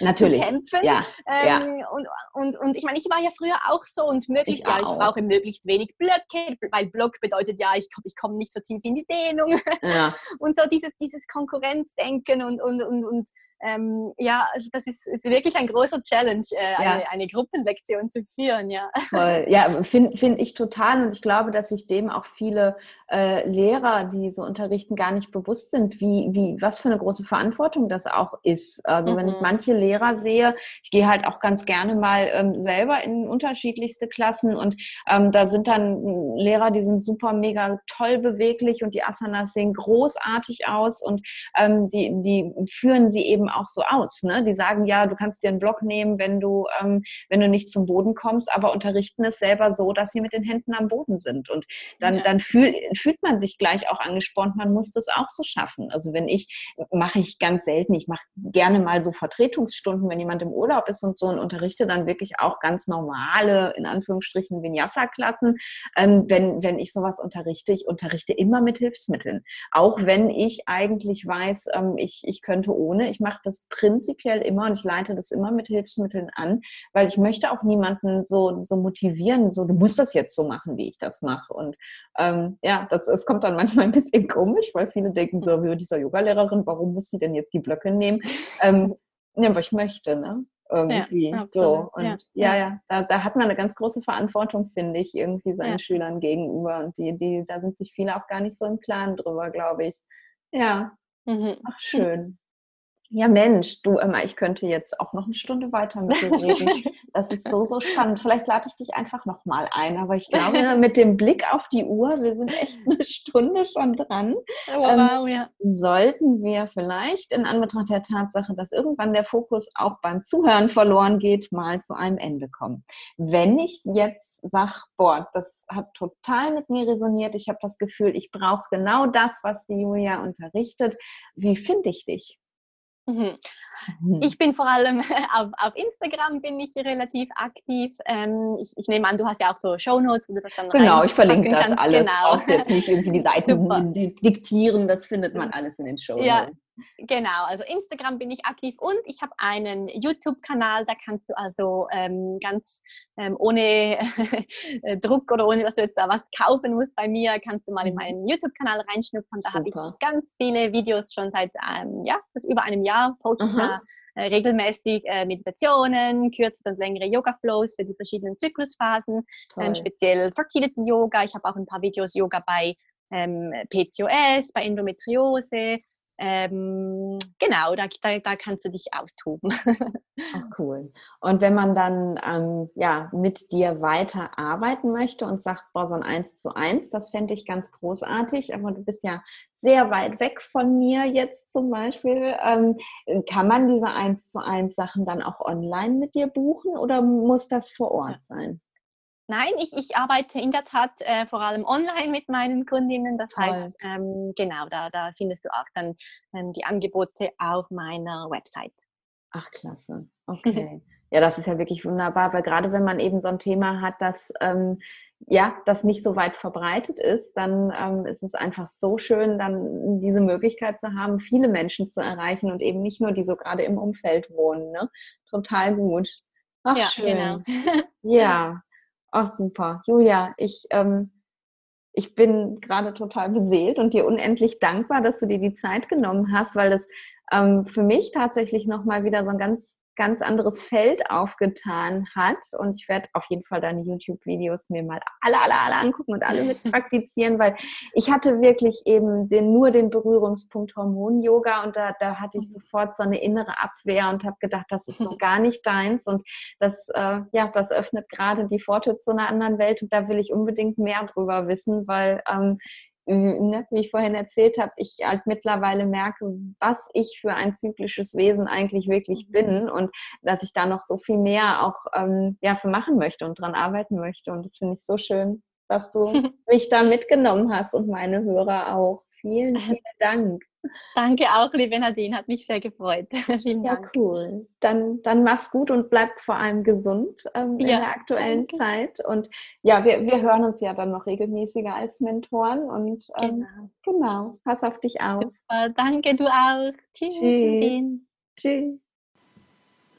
Natürlich. zu kämpfen. Ja, ähm, ja. Und, und, und ich meine, ich war ja früher auch so und möglichst, ich ja, ich brauche möglichst wenig Blöcke, weil Block bedeutet ja, ich, ich komme nicht so tief in die Dehnung. Ja. Und so dieses, dieses Konkurrenzdenken und, und, und, und ähm, ja, also das ist, ist wirklich ein großer Challenge, äh, ja. eine, eine Gruppenlektion zu führen, ja. Voll. Ja, finde find ich total und ich glaube, dass sich dem auch viele äh, Lehrer, die so unterrichten, gar nicht bewusst sind, wie, wie, was für eine große Verantwortung das auch ist. Also mhm. wenn ich mhm. manche Lehrer sehe, ich gehe halt auch ganz gerne mal ähm, selber in unterschiedlichste Klassen und ähm, da sind dann Lehrer, die sind super mega toll beweglich und die Asanas sehen großartig aus und ähm, die, die führen sie eben auch so aus. Ne? Die sagen, ja, du kannst dir einen Block nehmen, wenn du, ähm, wenn du nicht zum Boden kommst, aber unterrichten es selber so, dass sie mit den Händen am Boden sind. Und dann, ja. dann fühl, fühlt man sich gleich auch angespornt, man muss das auch so schaffen. Also wenn ich, mache ich ganz selten, ich mache gerne mal so Vertretungsstunden, wenn jemand im Urlaub ist und so und unterrichte dann wirklich auch ganz normale, in Anführungsstrichen, Vinyasa-Klassen. Ähm, wenn, wenn ich sowas unterrichte, ich unterrichte immer mit Hilfsmitteln. Auch wenn ich eigentlich weiß, ähm, ich, ich könnte ohne. Ich mache das prinzipiell immer und ich leite das immer mit Hilfsmitteln an, weil ich möchte auch niemanden so, so motivieren, so du musst das jetzt so machen, wie ich das mache. Und ähm, ja, das, es kommt dann manchmal ein bisschen komisch, weil viele denken so, wie dieser Yogalehrerin, warum muss sie denn jetzt die Blöcke nehmen? Ähm, ja, aber ich möchte, ne? Irgendwie ja, so. Und ja, ja, ja da, da, hat man eine ganz große Verantwortung, finde ich, irgendwie seinen ja. Schülern gegenüber. Und die, die, da sind sich viele auch gar nicht so im Klaren drüber, glaube ich. Ja. Mhm. Ach, schön. Ja, Mensch, du Emma, ich könnte jetzt auch noch eine Stunde weiter mit dir reden. Das ist so, so spannend. Vielleicht lade ich dich einfach noch mal ein. Aber ich glaube, mit dem Blick auf die Uhr, wir sind echt eine Stunde schon dran, oh, wow, ähm, ja. sollten wir vielleicht in Anbetracht der Tatsache, dass irgendwann der Fokus auch beim Zuhören verloren geht, mal zu einem Ende kommen. Wenn ich jetzt sage, boah, das hat total mit mir resoniert, ich habe das Gefühl, ich brauche genau das, was die Julia unterrichtet, wie finde ich dich? Mhm. mhm. Ich bin vor allem auf, auf, Instagram bin ich relativ aktiv. Ähm, ich, ich, nehme an, du hast ja auch so Shownotes, wo du das dann Genau, ich verlinke das kannst. alles. Genau. Brauchst jetzt nicht irgendwie die Seiten diktieren, das findet man alles in den Shownotes. Ja, Genau, also Instagram bin ich aktiv und ich habe einen YouTube-Kanal, da kannst du also ähm, ganz ähm, ohne Druck oder ohne, dass du jetzt da was kaufen musst bei mir, kannst du mal in mhm. meinen YouTube-Kanal reinschnuppern. Da habe ich ganz viele Videos schon seit ähm, ja, das über einem Jahr, poste ich da äh, regelmäßig äh, Meditationen, kürzere und längere Yoga-Flows für die verschiedenen Zyklusphasen, ähm, speziell Fertility-Yoga. Ich habe auch ein paar Videos Yoga bei ähm, PCOS, bei Endometriose, ähm, genau, da, da, da, kannst du dich austoben. Ach, cool. Und wenn man dann ähm, ja, mit dir weiter arbeiten möchte und sagt, boah, so ein Eins zu eins, das fände ich ganz großartig, aber du bist ja sehr weit weg von mir jetzt zum Beispiel. Ähm, kann man diese Eins zu eins Sachen dann auch online mit dir buchen oder muss das vor Ort sein? Nein, ich, ich arbeite in der Tat äh, vor allem online mit meinen Kundinnen. Das Toll. heißt, ähm, genau, da, da findest du auch dann ähm, die Angebote auf meiner Website. Ach, klasse. Okay. ja, das ist ja wirklich wunderbar, weil gerade wenn man eben so ein Thema hat, das ähm, ja, das nicht so weit verbreitet ist, dann ähm, ist es einfach so schön, dann diese Möglichkeit zu haben, viele Menschen zu erreichen und eben nicht nur die so gerade im Umfeld wohnen. Ne? Total gut. Ach, ja, schön. Genau. ja, Ach, super. Julia, ich, ähm, ich bin gerade total beseelt und dir unendlich dankbar, dass du dir die Zeit genommen hast, weil das ähm, für mich tatsächlich nochmal wieder so ein ganz ganz anderes Feld aufgetan hat. Und ich werde auf jeden Fall deine YouTube-Videos mir mal alle, alle, alle angucken und alle mit praktizieren, weil ich hatte wirklich eben den, nur den Berührungspunkt Hormon-Yoga und da, da hatte ich mhm. sofort so eine innere Abwehr und habe gedacht, das ist so gar nicht deins und das, äh, ja, das öffnet gerade die Pforte zu einer anderen Welt und da will ich unbedingt mehr drüber wissen, weil ähm, ne, wie ich vorhin erzählt habe, ich halt mittlerweile merke, was ich für ein zyklisches Wesen eigentlich wirklich mhm. bin und dass ich da noch so viel mehr auch ähm, ja, für machen möchte und dran arbeiten möchte. Und das finde ich so schön, dass du mich da mitgenommen hast und meine Hörer auch. Vielen, vielen Dank. Danke auch, liebe Nadine, hat mich sehr gefreut. Vielen ja, Dank. cool. Dann, dann mach's gut und bleib vor allem gesund ähm, in der aktuellen danke. Zeit. Und ja, wir, wir hören uns ja dann noch regelmäßiger als Mentoren. Und ähm, genau. genau, pass auf dich auf. Super, danke, du auch. Tschüss. Tschüss. Tschüss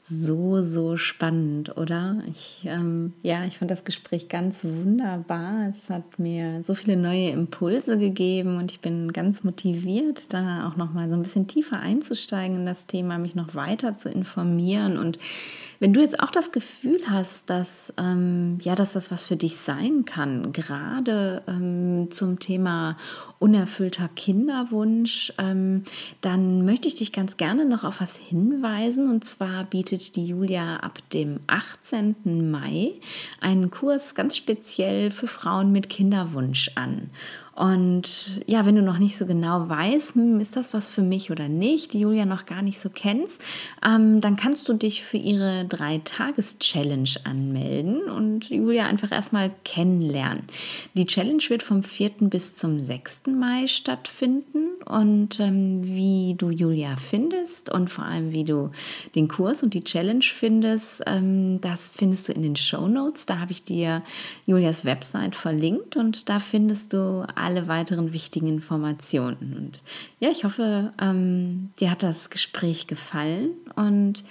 so, so spannend, oder? Ich, ähm, ja, ich fand das Gespräch ganz wunderbar. Es hat mir so viele neue Impulse gegeben und ich bin ganz motiviert, da auch noch mal so ein bisschen tiefer einzusteigen in das Thema, mich noch weiter zu informieren und wenn du jetzt auch das Gefühl hast, dass, ähm, ja, dass das was für dich sein kann, gerade ähm, zum Thema unerfüllter Kinderwunsch, ähm, dann möchte ich dich ganz gerne noch auf was hinweisen. Und zwar bietet die Julia ab dem 18. Mai einen Kurs ganz speziell für Frauen mit Kinderwunsch an. Und ja, wenn du noch nicht so genau weißt, hm, ist das was für mich oder nicht, die Julia noch gar nicht so kennst, ähm, dann kannst du dich für ihre Drei-Tages-Challenge anmelden und Julia einfach erstmal kennenlernen. Die Challenge wird vom 4. bis zum 6. Mai stattfinden und ähm, wie du Julia findest und vor allem wie du den Kurs und die Challenge findest, ähm, das findest du in den Show Notes. Da habe ich dir Julias Website verlinkt und da findest du alle weiteren wichtigen Informationen. Und ja, ich hoffe, ähm, dir hat das Gespräch gefallen und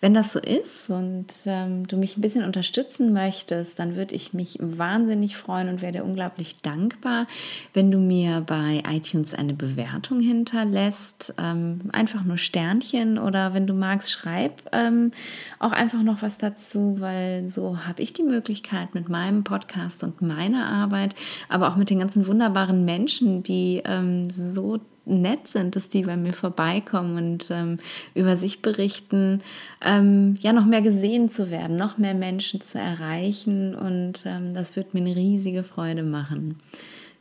wenn das so ist und ähm, du mich ein bisschen unterstützen möchtest, dann würde ich mich wahnsinnig freuen und dir unglaublich dankbar, wenn du mir bei iTunes eine Bewertung hinterlässt. Ähm, einfach nur Sternchen oder wenn du magst, schreib ähm, auch einfach noch was dazu, weil so habe ich die Möglichkeit mit meinem Podcast und meiner Arbeit, aber auch mit den ganzen wunderbaren Menschen, die ähm, so nett sind, dass die bei mir vorbeikommen und ähm, über sich berichten, ähm, ja, noch mehr gesehen zu werden, noch mehr Menschen zu erreichen und ähm, das wird mir eine riesige Freude machen.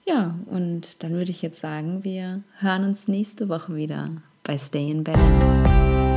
Ja, und dann würde ich jetzt sagen, wir hören uns nächste Woche wieder bei Stay in Balance.